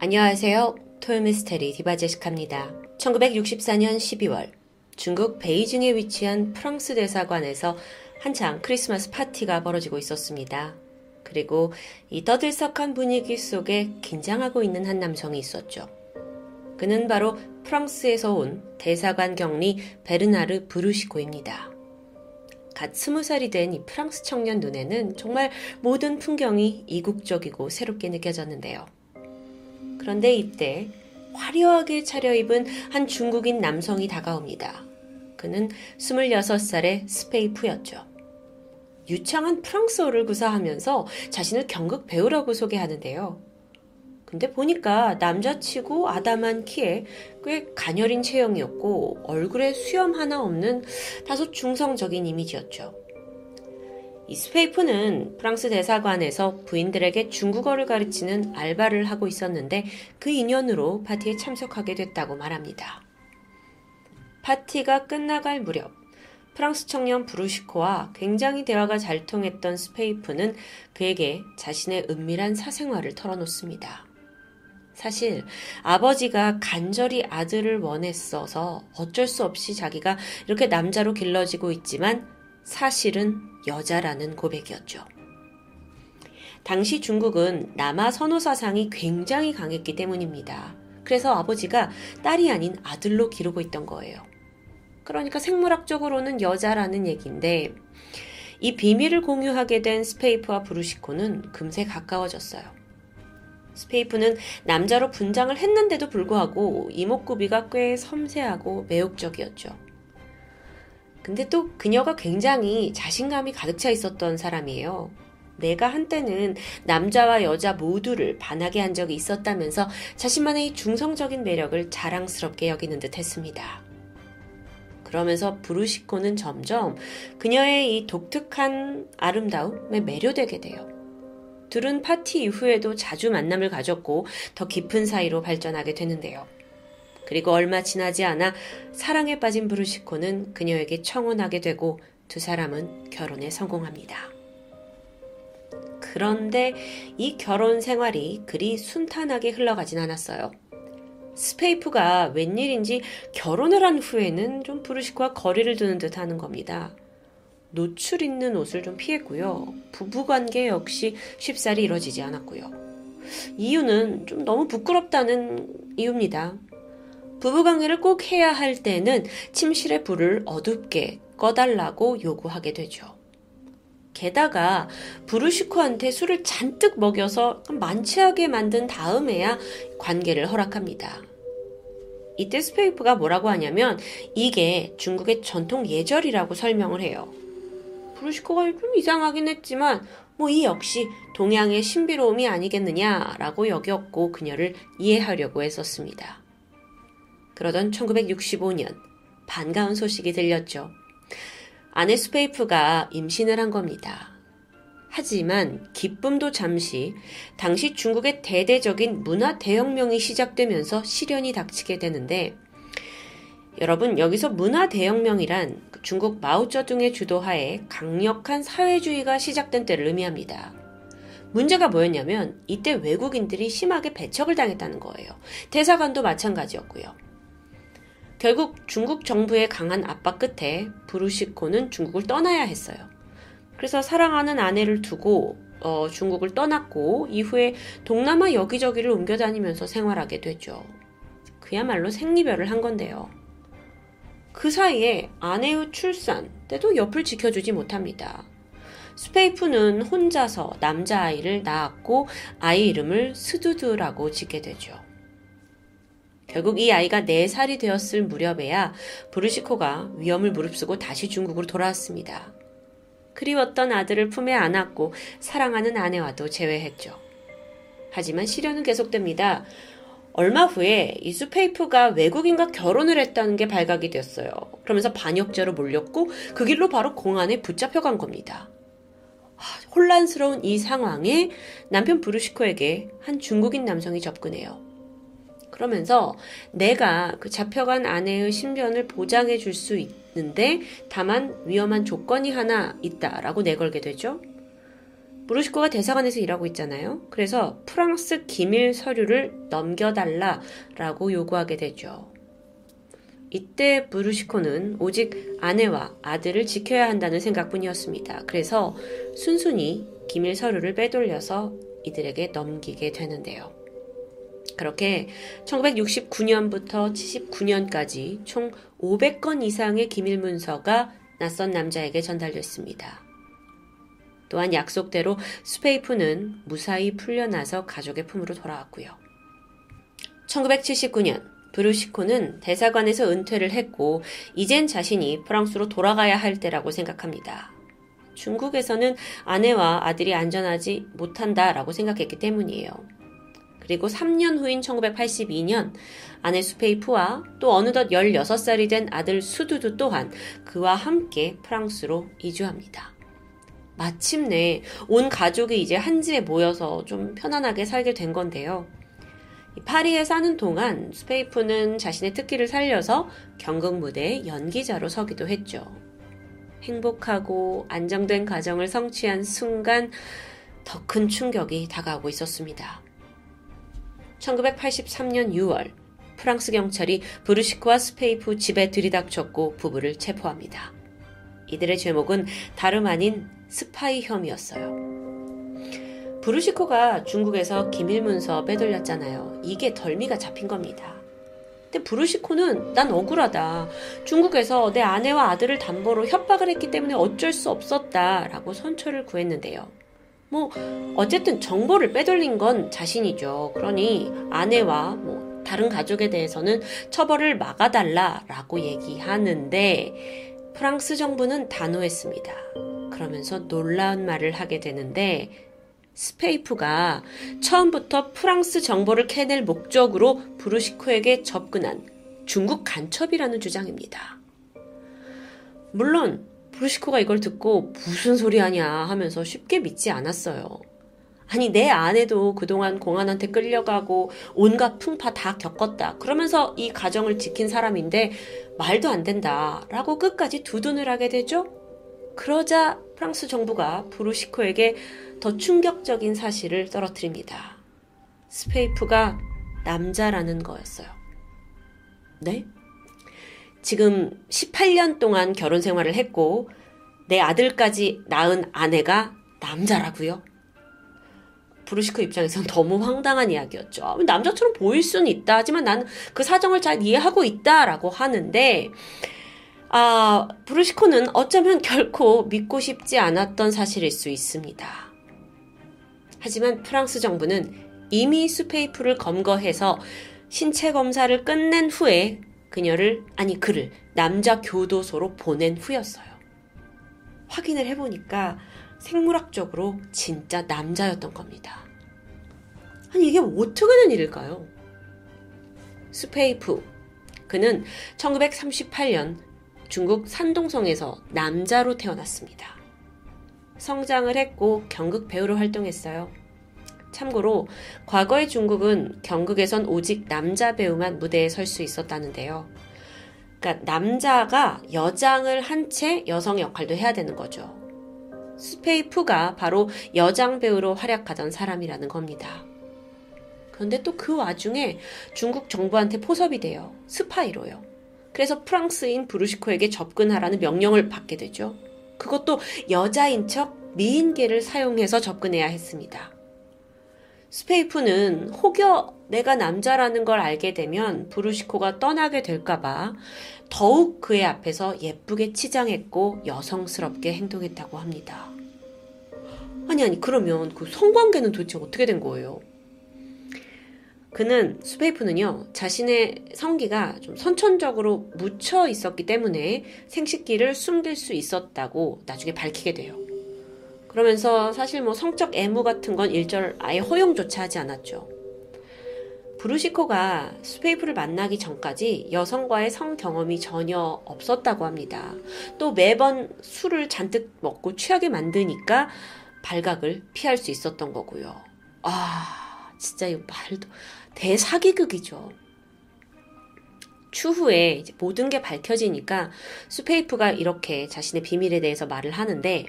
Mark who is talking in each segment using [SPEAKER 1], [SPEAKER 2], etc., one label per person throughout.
[SPEAKER 1] 안녕하세요. 토요미스테리 디바제식합니다. 1964년 12월 중국 베이징에 위치한 프랑스 대사관에서 한창 크리스마스 파티가 벌어지고 있었습니다. 그리고 이 떠들썩한 분위기 속에 긴장하고 있는 한 남성이 있었죠. 그는 바로 프랑스에서 온 대사관 격리 베르나르 브루시코입니다. 갓 스무 살이 된 이 프랑스 청년 눈에는 정말 모든 풍경이 이국적이고 새롭게 느껴졌는데요. 그런데 이때 화려하게 차려입은 한 중국인 남성이 다가옵니다. 그는 26살의 스페이프였죠. 유창한 프랑스어를 구사하면서 자신을 경극 배우라고 소개하는데요. 근데 보니까 남자치고 아담한 키에 꽤 가녀린 체형이었고 얼굴에 수염 하나 없는 다소 중성적인 이미지였죠. 이 스페이프는 프랑스 대사관에서 부인들에게 중국어를 가르치는 알바를 하고 있었는데 그 인연으로 파티에 참석하게 됐다고 말합니다. 파티가 끝나갈 무렵 프랑스 청년 브루시코와 굉장히 대화가 잘 통했던 스페이프는 그에게 자신의 은밀한 사생활을 털어놓습니다. 사실 아버지가 간절히 아들을 원했어서 어쩔 수 없이 자기가 이렇게 남자로 길러지고 있지만 사실은 여자라는 고백이었죠. 당시 중국은 남아 선호 사상이 굉장히 강했기 때문입니다. 그래서 아버지가 딸이 아닌 아들로 기르고 있던 거예요. 그러니까 생물학적으로는 여자라는 얘기인데 이 비밀을 공유하게 된 스페이프와 브루시코는 금세 가까워졌어요. 스페이프는 남자로 분장을 했는데도 불구하고 이목구비가 꽤 섬세하고 매혹적이었죠. 근데 또 그녀가 굉장히 자신감이 가득 차 있었던 사람이에요. 내가 한때는 남자와 여자 모두를 반하게 한 적이 있었다면서 자신만의 중성적인 매력을 자랑스럽게 여기는 듯 했습니다. 그러면서 브루시코는 점점 그녀의 이 독특한 아름다움에 매료되게 돼요. 둘은 파티 이후에도 자주 만남을 가졌고 더 깊은 사이로 발전하게 되는데요. 그리고 얼마 지나지 않아 사랑에 빠진 브루시코는 그녀에게 청혼하게 되고 두 사람은 결혼에 성공합니다. 그런데 이 결혼 생활이 그리 순탄하게 흘러가진 않았어요. 스페이프가 웬일인지 결혼을 한 후에는 좀 브루시코와 거리를 두는 듯 하는 겁니다. 노출 있는 옷을 좀 피했고요. 부부관계 역시 쉽사리 이뤄지지 않았고요. 이유는 좀 너무 부끄럽다는 이유입니다. 부부관계를 꼭 해야 할 때는 침실의 불을 어둡게 꺼달라고 요구하게 되죠. 게다가 브루시코한테 술을 잔뜩 먹여서 만취하게 만든 다음에야 관계를 허락합니다. 이때 스페이프가 뭐라고 하냐면 이게 중국의 전통 예절이라고 설명을 해요. 브루시코가 좀 이상하긴 했지만 뭐 이 역시 동양의 신비로움이 아니겠느냐라고 여겼고 그녀를 이해하려고 했었습니다. 그러던 1965년 반가운 소식이 들렸죠. 아내 스페이프가 임신을 한 겁니다. 하지만 기쁨도 잠시 당시 중국의 대대적인 문화 대혁명이 시작되면서 시련이 닥치게 되는데 여러분 여기서 문화 대혁명이란 중국 마오쩌둥의 주도하에 강력한 사회주의가 시작된 때를 의미합니다. 문제가 뭐였냐면 이때 외국인들이 심하게 배척을 당했다는 거예요. 대사관도 마찬가지였고요. 결국 중국 정부의 강한 압박 끝에 브루시코는 중국을 떠나야 했어요. 그래서 사랑하는 아내를 두고 어, 중국을 떠났고 이후에 동남아 여기저기를 옮겨 다니면서 생활하게 되죠. 그야말로 생리별을 한 건데요. 그 사이에 아내의 출산 때도 옆을 지켜주지 못합니다. 스페이프는 혼자서 남자아이를 낳았고 아이 이름을 스두드라고 짓게 되죠. 결국 이 아이가 4살이 되었을 무렵에야 브루시코가 위험을 무릅쓰고 다시 중국으로 돌아왔습니다. 그리웠던 아들을 품에 안았고 사랑하는 아내와도 재회했죠. 하지만 시련은 계속됩니다. 얼마 후에 이 수페이프가 외국인과 결혼을 했다는 게 발각이 됐어요. 그러면서 반역죄로 몰렸고 그 길로 바로 공안에 붙잡혀간 겁니다. 혼란스러운 이 상황에 남편 브루시코에게 한 중국인 남성이 접근해요. 그러면서 내가 그 잡혀간 아내의 신변을 보장해 줄 수 있는데 다만 위험한 조건이 하나 있다라고 내걸게 되죠. 브루시코가 대사관에서 일하고 있잖아요. 그래서 프랑스 기밀 서류를 넘겨달라라고 요구하게 되죠. 이때 브루시코는 오직 아내와 아들을 지켜야 한다는 생각뿐이었습니다. 그래서 순순히 기밀 서류를 빼돌려서 이들에게 넘기게 되는데요. 그렇게 1969년부터 79년까지 총 500건 이상의 기밀 문서가 낯선 남자에게 전달됐습니다. 또한 약속대로 스페이프는 무사히 풀려나서 가족의 품으로 돌아왔고요. 1979년 브루시코는 대사관에서 은퇴를 했고 이젠 자신이 프랑스로 돌아가야 할 때라고 생각합니다. 중국에서는 아내와 아들이 안전하지 못한다라고 생각했기 때문이에요. 그리고 3년 후인 1982년 아내 수페이프와 또 어느덧 16살이 된 아들 수두두 또한 그와 함께 프랑스로 이주합니다. 마침내 온 가족이 이제 한 집에 모여서 좀 편안하게 살게 된 건데요. 파리에 사는 동안 스페이프는 자신의 특기를 살려서 경극 무대의 연기자로 서기도 했죠. 행복하고 안정된 가정을 성취한 순간 더 큰 충격이 다가오고 있었습니다. 1983년 6월 프랑스 경찰이 브루시코와 스페이프 집에 들이닥쳤고 부부를 체포합니다. 이들의 죄목은 다름 아닌 스파이 혐의였어요. 브루시코가 중국에서 기밀문서 빼돌렸잖아요. 이게 덜미가 잡힌 겁니다. 근데 브루시코는 난 억울하다. 중국에서 내 아내와 아들을 담보로 협박을 했기 때문에 어쩔 수 없었다 라고 선처를 구했는데요. 뭐 어쨌든 정보를 빼돌린 건 자신이죠. 그러니 아내와 뭐 다른 가족에 대해서는 처벌을 막아달라라고 얘기하는데 프랑스 정부는 단호했습니다. 그러면서 놀라운 말을 하게 되는데 스페이프가 처음부터 프랑스 정보를 캐낼 목적으로 브루시코에게 접근한 중국 간첩이라는 주장입니다. 물론 브루시코가 이걸 듣고 무슨 소리 하냐 하면서 쉽게 믿지 않았어요. 아니, 내 아내도 그동안 공안한테 끌려가고 온갖 풍파 다 겪었다. 그러면서 이 가정을 지킨 사람인데 말도 안 된다. 라고 끝까지 두둔을 하게 되죠? 그러자 프랑스 정부가 브루시코에게 더 충격적인 사실을 떨어뜨립니다. 스페이프가 남자라는 거였어요. 네? 지금 18년 동안 결혼 생활을 했고 내 아들까지 낳은 아내가 남자라고요? 브루시코 입장에선 너무 황당한 이야기였죠. 남자처럼 보일 수는 있다. 하지만 나는 그 사정을 잘 이해하고 있다라고 하는데 아, 브루시코는 어쩌면 결코 믿고 싶지 않았던 사실일 수 있습니다. 하지만 프랑스 정부는 이미 수페이프를 검거해서 신체 검사를 끝낸 후에 그녀를, 아니, 그를 남자 교도소로 보낸 후였어요. 확인을 해보니까 생물학적으로 진짜 남자였던 겁니다. 아니, 이게 어떻게 된 일일까요? 스페이프. 그는 1938년 중국 산동성에서 남자로 태어났습니다. 성장을 했고 경극 배우로 활동했어요. 참고로 과거의 중국은 경극에선 오직 남자 배우만 무대에 설 수 있었다는데요. 그러니까 남자가 여장을 한 채 여성 역할도 해야 되는 거죠. 스페이프가 바로 여장 배우로 활약하던 사람이라는 겁니다. 그런데 또 그 와중에 중국 정부한테 포섭이 돼요. 스파이로요. 그래서 프랑스인 브루시코에게 접근하라는 명령을 받게 되죠. 그것도 여자인 척 미인계를 사용해서 접근해야 했습니다. 스페이프는 혹여 내가 남자라는 걸 알게 되면 브루시코가 떠나게 될까봐 더욱 그의 앞에서 예쁘게 치장했고 여성스럽게 행동했다고 합니다. 아니, 아니, 그러면 그 성관계는 도대체 어떻게 된 거예요? 그는 스페이프는요, 자신의 성기가 좀 선천적으로 묻혀 있었기 때문에 생식기를 숨길 수 있었다고 나중에 밝히게 돼요. 그러면서 사실 뭐 성적 애무 같은 건 일절 아예 허용조차 하지 않았죠. 브루시코가 스페이프를 만나기 전까지 여성과의 성 경험이 전혀 없었다고 합니다. 또 매번 술을 잔뜩 먹고 취하게 만드니까 발각을 피할 수 있었던 거고요. 아, 진짜 이 말도 대사기극이죠. 추후에 모든 게 밝혀지니까 수페이프가 이렇게 자신의 비밀에 대해서 말을 하는데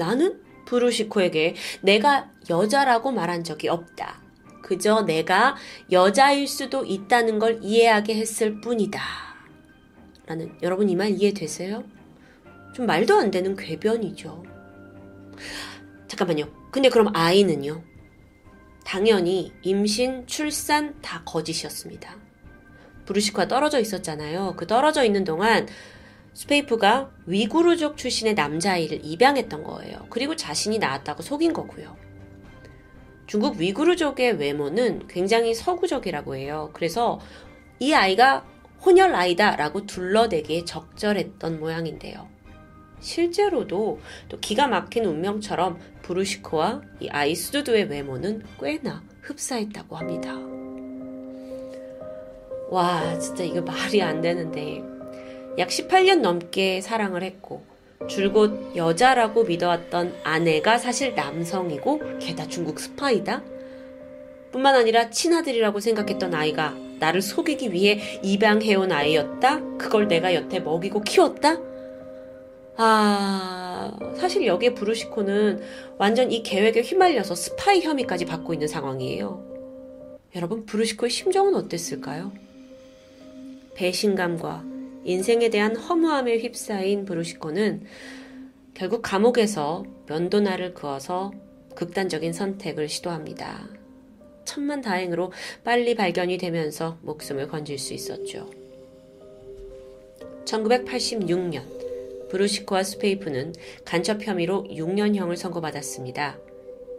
[SPEAKER 1] 나는 브루시코에게 내가 여자라고 말한 적이 없다. 그저 내가 여자일 수도 있다는 걸 이해하게 했을 뿐이다. 라는 여러분 이 말 이해되세요? 좀 말도 안 되는 궤변이죠. 잠깐만요. 근데 그럼 아이는요? 당연히 임신, 출산 다 거짓이었습니다. 브루시코가 떨어져 있었잖아요. 그 떨어져 있는 동안 스페이프가 위구르족 출신의 남자아이를 입양했던 거예요. 그리고 자신이 낳았다고 속인 거고요. 중국 위구르족의 외모는 굉장히 서구적이라고 해요. 그래서 이 아이가 혼혈 아이다라고 둘러대기에 적절했던 모양인데요. 실제로도 또 기가 막힌 운명처럼 브루시코와 이 아이스두드의 외모는 꽤나 흡사했다고 합니다. 와, 진짜 이거 말이 안 되는데. 약 18년 넘게 사랑을 했고, 줄곧 여자라고 믿어왔던 아내가 사실 남성이고, 게다 중국 스파이다? 뿐만 아니라 친아들이라고 생각했던 아이가 나를 속이기 위해 입양해온 아이였다? 그걸 내가 여태 먹이고 키웠다? 아, 사실 여기에 브루시코는 완전 이 계획에 휘말려서 스파이 혐의까지 받고 있는 상황이에요. 여러분, 브루시코의 심정은 어땠을까요? 배신감과 인생에 대한 허무함에 휩싸인 브루시코는 결국 감옥에서 면도날을 그어서 극단적인 선택을 시도합니다. 천만 다행으로 빨리 발견이 되면서 목숨을 건질 수 있었죠. 1986년 브루시코와 스페이프는 간첩 혐의로 6년형을 선고받았습니다.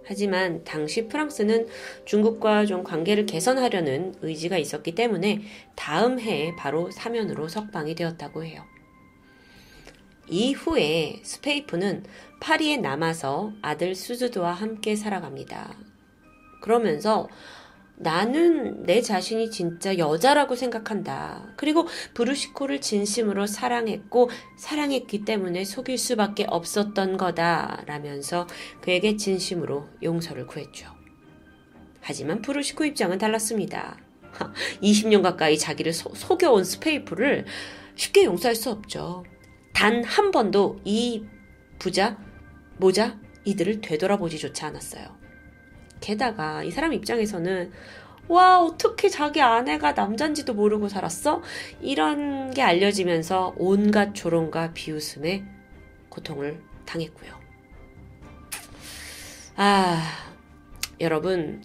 [SPEAKER 1] 하지만 당시 프랑스는 중국과 좀 관계를 개선하려는 의지가 있었기 때문에 다음 해에 바로 사면으로 석방이 되었다고 해요. 이후에 스페이프는 파리에 남아서 아들 수즈드와 함께 살아갑니다. 그러면서 나는 내 자신이 진짜 여자라고 생각한다. 그리고 브루시코를 진심으로 사랑했고 사랑했기 때문에 속일 수밖에 없었던 거다. 라면서 그에게 진심으로 용서를 구했죠. 하지만 브루시코 입장은 달랐습니다. 20년 가까이 자기를 소, 속여온 스페이프를 쉽게 용서할 수 없죠. 단 한 번도 이 부자, 모자, 이들을 되돌아보지조차 않았어요. 게다가 이 사람 입장에서는 와, 어떻게 자기 아내가 남잔지도 모르고 살았어? 이런 게 알려지면서 온갖 조롱과 비웃음에 고통을 당했고요. 아, 여러분,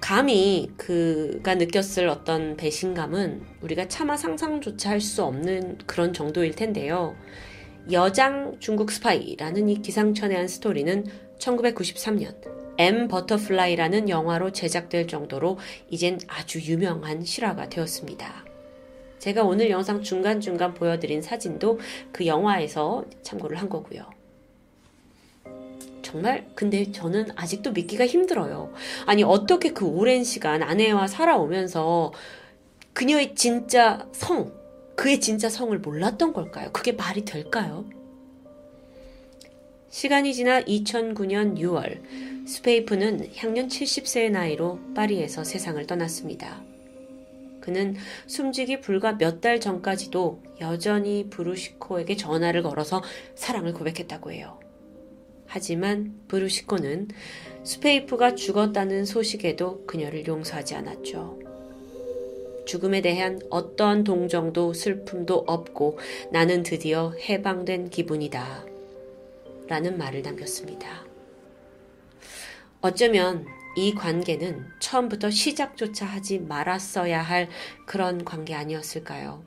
[SPEAKER 1] 감히 그가 느꼈을 어떤 배신감은 우리가 차마 상상조차 할 수 없는 그런 정도일 텐데요. 여장 중국 스파이라는 이 기상천외한 스토리는 1993년 M 버터플라이라는 영화로 제작될 정도로 이젠 아주 유명한 실화가 되었습니다. 제가 오늘 영상 중간중간 보여드린 사진도 그 영화에서 참고를 한 거고요. 정말 근데 저는 아직도 믿기가 힘들어요. 아니 어떻게 그 오랜 시간 아내와 살아오면서 그녀의 진짜 성, 그의 진짜 성을 몰랐던 걸까요? 그게 말이 될까요? 시간이 지나 2009년 6월, 스페이프는 향년 70세의 나이로 파리에서 세상을 떠났습니다. 그는 숨지기 불과 몇 달 전까지도 여전히 브루시코에게 전화를 걸어서 사랑을 고백했다고 해요. 하지만 브루시코는 스페이프가 죽었다는 소식에도 그녀를 용서하지 않았죠. 죽음에 대한 어떠한 동정도 슬픔도 없고 나는 드디어 해방된 기분이다. 라는 말을 남겼습니다. 어쩌면 이 관계는 처음부터 시작조차 하지 말았어야 할 그런 관계 아니었을까요?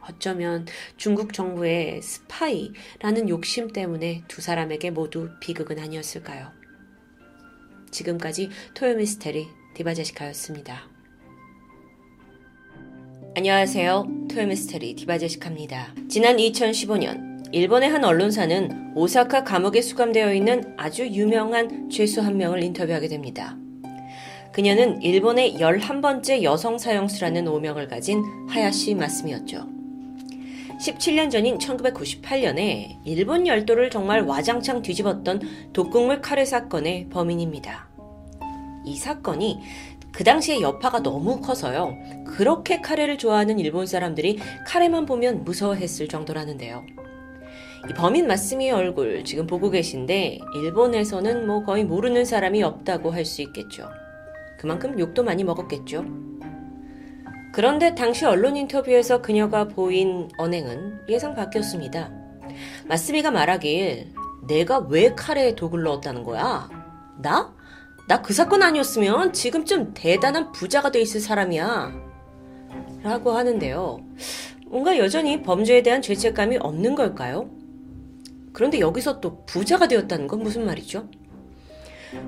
[SPEAKER 1] 어쩌면 중국 정부의 스파이라는 욕심 때문에 두 사람에게 모두 비극은 아니었을까요? 지금까지 토요미스테리 디바제시카였습니다. 안녕하세요. 토요미스테리 디바제시카입니다. 지난 2015년 일본의 한 언론사는 오사카 감옥에 수감되어 있는 아주 유명한 죄수 한 명을 인터뷰하게 됩니다. 그녀는 일본의 11번째 여성 사형수라는 오명을 가진 하야시 마스미였죠. 17년 전인 1998년에 일본 열도를 정말 와장창 뒤집었던 독극물 카레 사건의 범인입니다. 이 사건이 그 당시에 여파가 너무 커서요. 그렇게 카레를 좋아하는 일본 사람들이 카레만 보면 무서워했을 정도라는데요. 이 범인 마스미의 얼굴 지금 보고 계신데 일본에서는 뭐 거의 모르는 사람이 없다고 할 수 있겠죠. 그만큼 욕도 많이 먹었겠죠. 그런데 당시 언론 인터뷰에서 그녀가 보인 언행은 예상 바뀌었습니다. 마스미가 말하길 내가 왜 카레에 독을 넣었다는 거야? 나? 나 그 사건 아니었으면 지금쯤 대단한 부자가 돼 있을 사람이야. 라고 하는데요. 뭔가 여전히 범죄에 대한 죄책감이 없는 걸까요? 그런데 여기서 또 부자가 되었다는 건 무슨 말이죠?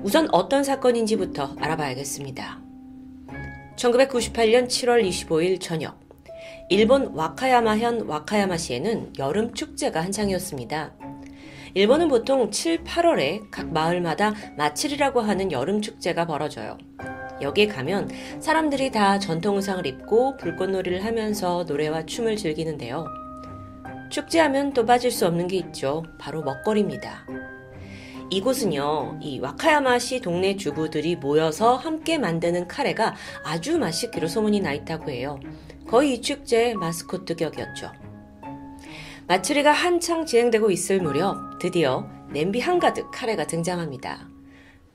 [SPEAKER 1] 우선 어떤 사건인지부터 알아봐야겠습니다. 1998년 7월 25일 저녁, 일본 와카야마현 와카야마시에는 여름 축제가 한창이었습니다. 일본은 보통 7, 8월에 각 마을마다 마칠이라고 하는 여름 축제가 벌어져요. 여기에 가면 사람들이 다 전통 의상을 입고 불꽃놀이를 하면서 노래와 춤을 즐기는데요. 축제하면 또 빠질 수 없는 게 있죠. 바로 먹거리입니다. 이곳은요, 이 와카야마시 동네 주부들이 모여서 함께 만드는 카레가 아주 맛있기로 소문이 나 있다고 해요. 거의 이 축제의 마스코트 격이었죠. 마츠리가 한창 진행되고 있을 무렵 드디어 냄비 한가득 카레가 등장합니다.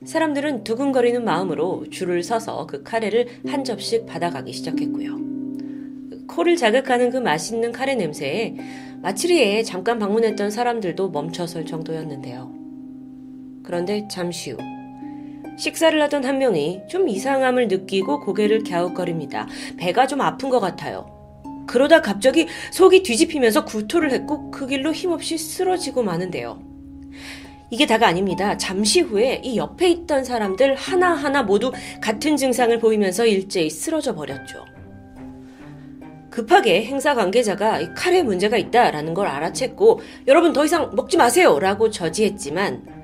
[SPEAKER 1] 사람들은 두근거리는 마음으로 줄을 서서 그 카레를 한 접씩 받아가기 시작했고요. 코를 자극하는 그 맛있는 카레 냄새에 마츠리에 잠깐 방문했던 사람들도 멈춰설 정도였는데요. 그런데 잠시 후 식사를 하던 한 명이 좀 이상함을 느끼고 고개를 갸웃거립니다. 배가 좀 아픈 것 같아요. 그러다 갑자기 속이 뒤집히면서 구토를 했고 그 길로 힘없이 쓰러지고 마는데요. 이게 다가 아닙니다. 잠시 후에 이 옆에 있던 사람들 하나하나 모두 같은 증상을 보이면서 일제히 쓰러져 버렸죠. 급하게 행사 관계자가 칼에 문제가 있다라는 걸 알아챘고 여러분 더 이상 먹지 마세요 라고 저지했지만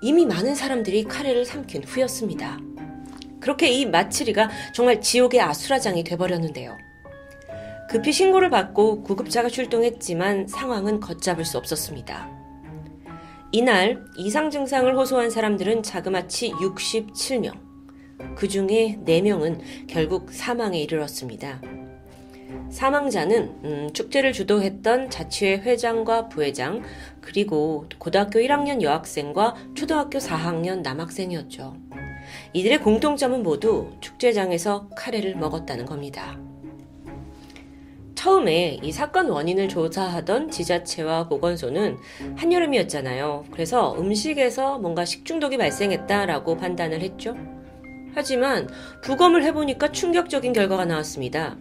[SPEAKER 1] 이미 많은 사람들이 카레를 삼킨 후였습니다. 그렇게 이 마츠리가 정말 지옥의 아수라장이 돼버렸는데요. 급히 신고를 받고 구급차가 출동했지만 상황은 걷잡을 수 없었습니다. 이날 이상 증상을 호소한 사람들은 자그마치 67명. 그 중에 4명은 결국 사망에 이르렀습니다. 사망자는 음, 축제를 주도했던 자치회 회장과 부회장 그리고 고등학교 1학년 여학생과 초등학교 4학년 남학생이었죠. 이들의 공통점은 모두 축제장에서 카레를 먹었다는 겁니다. 처음에 이 사건 원인을 조사하던 지자체와 보건소는 한여름이었잖아요. 그래서 음식에서 뭔가 식중독이 발생했다라고 판단을 했죠. 하지만 부검을 해보니까 충격적인 결과가 나왔습니다.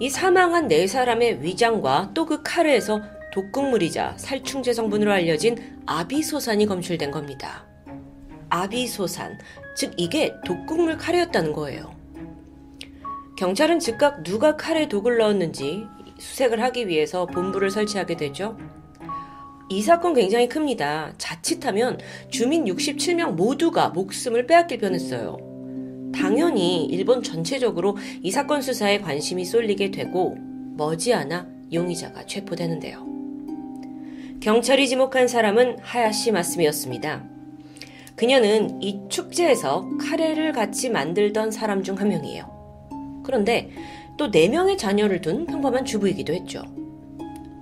[SPEAKER 1] 이 사망한 네 사람의 위장과 또그 카레에서 독극물이자 살충제 성분으로 알려진 아비소산이 검출된 겁니다. 아비소산, 즉 이게 독극물 카레였다는 거예요. 경찰은 즉각 누가 칼에 독을 넣었는지 수색을 하기 위해서 본부를 설치하게 되죠. 이 사건 굉장히 큽니다. 자칫하면 주민 67명 모두가 목숨을 빼앗길 뻔했어요. 당연히 일본 전체적으로 이 사건 수사에 관심이 쏠리게 되고 머지않아 용의자가 체포되는데요. 경찰이 지목한 사람은 하야시 마스미였습니다. 그녀는 이 축제에서 카레를 같이 만들던 사람 중 한 명이에요. 그런데 또 4명의 자녀를 둔 평범한 주부이기도 했죠.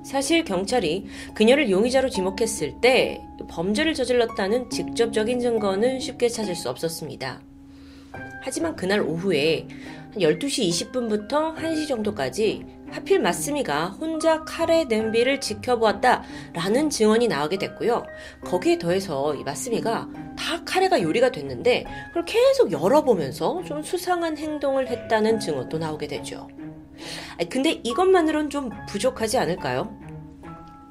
[SPEAKER 1] 사실 경찰이 그녀를 용의자로 지목했을 때 범죄를 저질렀다는 직접적인 증거는 쉽게 찾을 수 없었습니다. 하지만 그날 오후에 12시 20분부터 1시 정도까지 하필 마스미가 혼자 카레 냄비를 지켜보았다 라는 증언이 나오게 됐고요. 거기에 더해서 이 마스미가 다 카레가 요리가 됐는데 그걸 계속 열어보면서 좀 수상한 행동을 했다는 증언도 나오게 되죠. 근데 이것만으론 좀 부족하지 않을까요?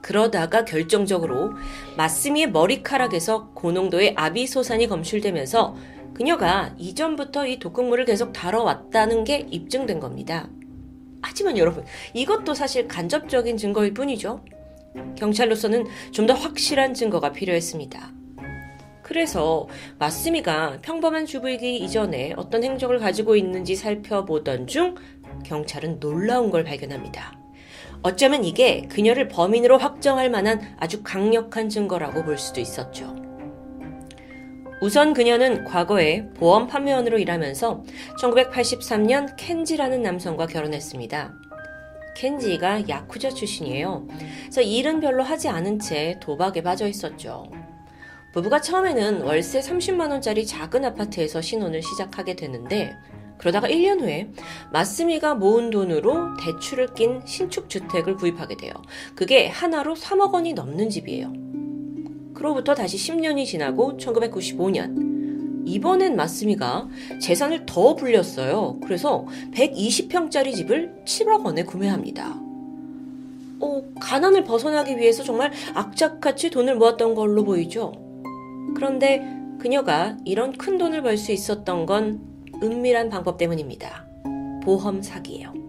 [SPEAKER 1] 그러다가 결정적으로 마스미의 머리카락에서 고농도의 아비소산이 검출되면서 그녀가 이전부터 이 독극물을 계속 다뤄왔다는 게 입증된 겁니다. 하지만 여러분, 이것도 사실 간접적인 증거일 뿐이죠. 경찰로서는 좀 더 확실한 증거가 필요했습니다. 그래서 마스미가 평범한 주부이기 이전에 어떤 행적을 가지고 있는지 살펴보던 중 경찰은 놀라운 걸 발견합니다. 어쩌면 이게 그녀를 범인으로 확정할 만한 아주 강력한 증거라고 볼 수도 있었죠. 우선 그녀는 과거에 보험 판매원으로 일하면서 1983년 켄지라는 남성과 결혼했습니다. 켄지가 야쿠자 출신이에요. 그래서 일은 별로 하지 않은 채 도박에 빠져 있었죠. 부부가 처음에는 월세 30만원짜리 작은 아파트에서 신혼을 시작하게 되는데, 그러다가 1년 후에 마스미가 모은 돈으로 대출을 낀 신축 주택을 구입하게 돼요. 그게 하나로 3억 원이 넘는 집이에요. 그로부터 다시 10년이 지나고 1995년 이번엔 마스미가 재산을 더 불렸어요. 그래서 120평짜리 집을 7억 원에 구매합니다. 어, 가난을 벗어나기 위해서 정말 악착같이 돈을 모았던 걸로 보이죠. 그런데 그녀가 이런 큰 돈을 벌 수 있었던 건 은밀한 방법 때문입니다. 보험 사기예요.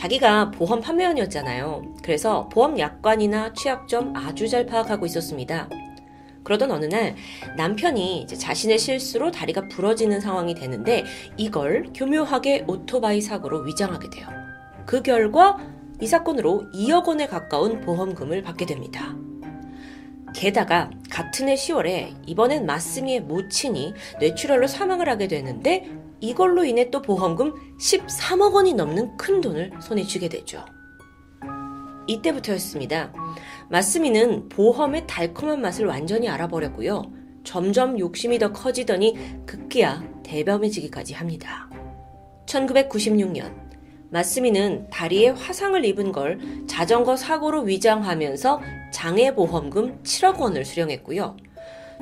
[SPEAKER 1] 자기가 보험 판매원이었잖아요. 그래서 보험 약관이나 취약점 아주 잘 파악하고 있었습니다. 그러던 어느 날 남편이 자신의 실수로 다리가 부러지는 상황이 되는데 이걸 교묘하게 오토바이 사고로 위장하게 돼요. 그 결과 이 사건으로 2억 원에 가까운 보험금을 받게 됩니다. 게다가 같은 해 10월에 이번엔 마스미의 모친이 뇌출혈로 사망을 하게 되는데 이걸로 인해 또 보험금 13억 원이 넘는 큰 돈을 손에 쥐게 되죠. 이때부터였습니다. 마스미는 보험의 달콤한 맛을 완전히 알아버렸고요. 점점 욕심이 더 커지더니 급기야 대범해지기까지 합니다. 1996년 마스미는 다리에 화상을 입은 걸 자전거 사고로 위장하면서 장애보험금 7억 원을 수령했고요.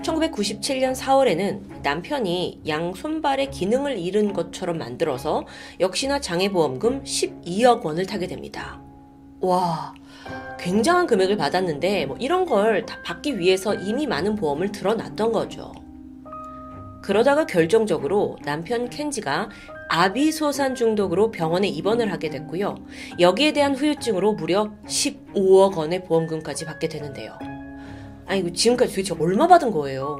[SPEAKER 1] 1997년 4월에는 남편이 양 손발의 기능을 잃은 것처럼 만들어서 역시나 장애보험금 12억 원을 타게 됩니다. 와, 굉장한 금액을 받았는데 뭐 이런 걸 다 받기 위해서 이미 많은 보험을 들어놨던 거죠. 그러다가 결정적으로 남편 켄지가 아비소산 중독으로 병원에 입원을 하게 됐고요. 여기에 대한 후유증으로 무려 15억 원의 보험금까지 받게 되는데요. 아니, 지금까지 도대체 얼마 받은 거예요?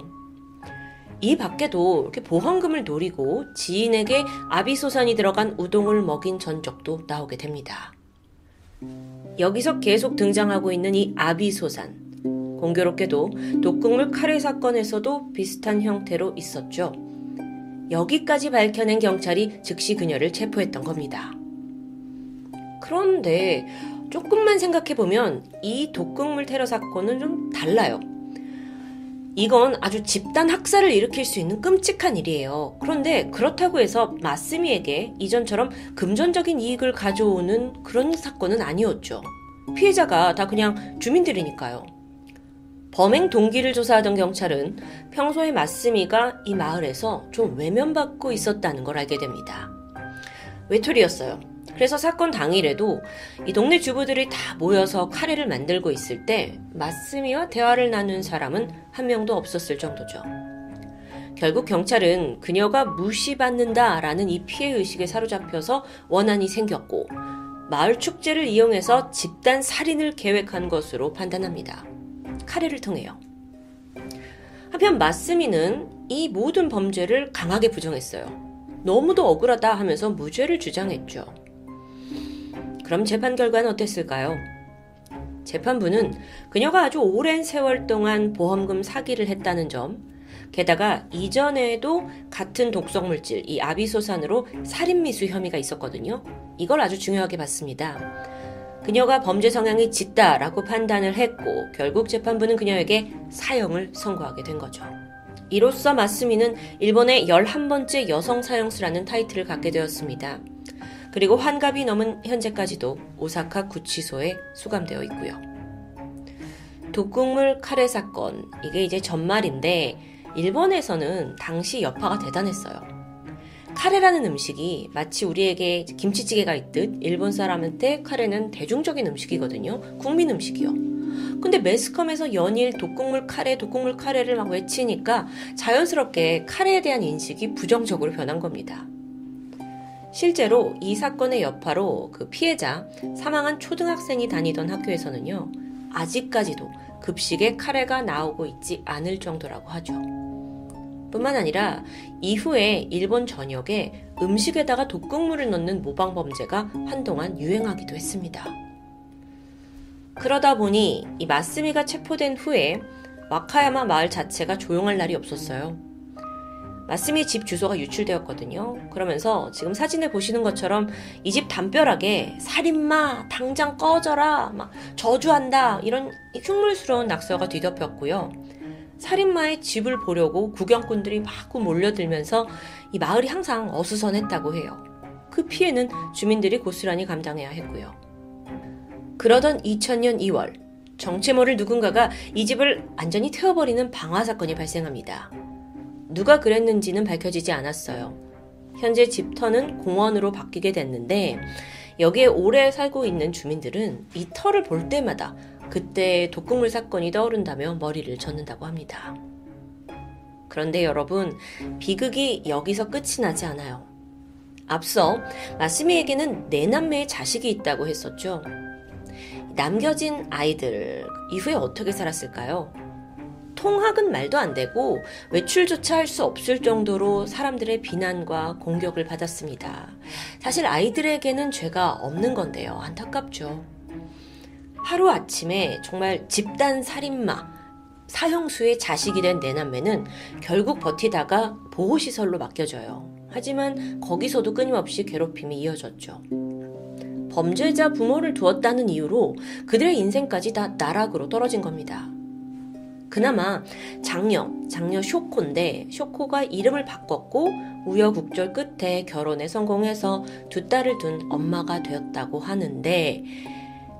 [SPEAKER 1] 이 밖에도 이렇게 보험금을 노리고 지인에게 아비소산이 들어간 우동을 먹인 전적도 나오게 됩니다. 여기서 계속 등장하고 있는 이 아비소산. 공교롭게도 독극물 카레 사건에서도 비슷한 형태로 있었죠. 여기까지 밝혀낸 경찰이 즉시 그녀를 체포했던 겁니다. 그런데 조금만 생각해보면 이 독극물 테러 사건은 좀 달라요. 이건 아주 집단 학살을 일으킬 수 있는 끔찍한 일이에요. 그런데 그렇다고 해서 마스미에게 이전처럼 금전적인 이익을 가져오는 그런 사건은 아니었죠. 피해자가 다 그냥 주민들이니까요. 범행 동기를 조사하던 경찰은 평소에 마스미가 이 마을에서 좀 외면받고 있었다는 걸 알게 됩니다. 외톨이였어요. 그래서 사건 당일에도 이 동네 주부들이 다 모여서 카레를 만들고 있을 때 마스미와 대화를 나눈 사람은 한 명도 없었을 정도죠. 결국 경찰은 그녀가 무시받는다라는 이 피해 의식에 사로잡혀서 원한이 생겼고 마을 축제를 이용해서 집단 살인을 계획한 것으로 판단합니다. 카레를 통해요. 한편 마스미는 이 모든 범죄를 강하게 부정했어요. 너무도 억울하다 하면서 무죄를 주장했죠. 그럼 재판 결과는 어땠을까요? 재판부는 그녀가 아주 오랜 세월 동안 보험금 사기를 했다는 점, 게다가 이전에도 같은 독성물질, 이 아비소산으로 살인미수 혐의가 있었거든요. 이걸 아주 중요하게 봤습니다. 그녀가 범죄 성향이 짙다라고 판단을 했고 결국 재판부는 그녀에게 사형을 선고하게 된 거죠. 이로써 마스미는 일본의 11번째 여성 사형수라는 타이틀을 갖게 되었습니다. 그리고 환갑이 넘은 현재까지도 오사카 구치소에 수감되어 있고요. 독극물 카레 사건, 이게 이제 전말인데 일본에서는 당시 여파가 대단했어요. 카레라는 음식이 마치 우리에게 김치찌개가 있듯 일본 사람한테 카레는 대중적인 음식이거든요. 국민 음식이요. 근데 매스컴에서 연일 독국물 카레, 독국물 카레를 막 외치니까 자연스럽게 카레에 대한 인식이 부정적으로 변한 겁니다. 실제로 이 사건의 여파로 그 피해자, 사망한 초등학생이 다니던 학교에서는요, 아직까지도 급식에 카레가 나오고 있지 않을 정도라고 하죠. 뿐만 아니라 이후에 일본 전역에 음식에다가 독극물을 넣는 모방 범죄가 한동안 유행하기도 했습니다. 그러다 보니 이 마스미가 체포된 후에 와카야마 마을 자체가 조용할 날이 없었어요. 마스미 집 주소가 유출되었거든요. 그러면서 지금 사진에 보시는 것처럼 이 집 담벼락에 살인마 당장 꺼져라 막 저주한다 이런 흉물스러운 낙서가 뒤덮였고요. 살인마의 집을 보려고 구경꾼들이 마구 몰려들면서 이 마을이 항상 어수선했다고 해요. 그 피해는 주민들이 고스란히 감당해야 했고요. 그러던 2000년 2월 정체 모를 누군가가 이 집을 완전히 태워버리는 방화 사건이 발생합니다. 누가 그랬는지는 밝혀지지 않았어요. 현재 집터는 공원으로 바뀌게 됐는데 여기에 오래 살고 있는 주민들은 이 터를 볼 때마다 그때 독극물 사건이 떠오른다며 머리를 젓는다고 합니다. 그런데 여러분, 비극이 여기서 끝이 나지 않아요. 앞서 마스미에게는 네 남매의 자식이 있다고 했었죠. 남겨진 아이들 이후에 어떻게 살았을까요? 통학은 말도 안 되고 외출조차 할 수 없을 정도로 사람들의 비난과 공격을 받았습니다. 사실 아이들에게는 죄가 없는 건데요. 안타깝죠. 하루 아침에 정말 집단 살인마, 사형수의 자식이 된 내남매는 결국 버티다가 보호시설로 맡겨져요. 하지만 거기서도 끊임없이 괴롭힘이 이어졌죠. 범죄자 부모를 두었다는 이유로 그들의 인생까지 다 나락으로 떨어진 겁니다. 그나마 장녀, 장녀 쇼코인데 쇼코가 이름을 바꿨고 우여곡절 끝에 결혼에 성공해서 두 딸을 둔 엄마가 되었다고 하는데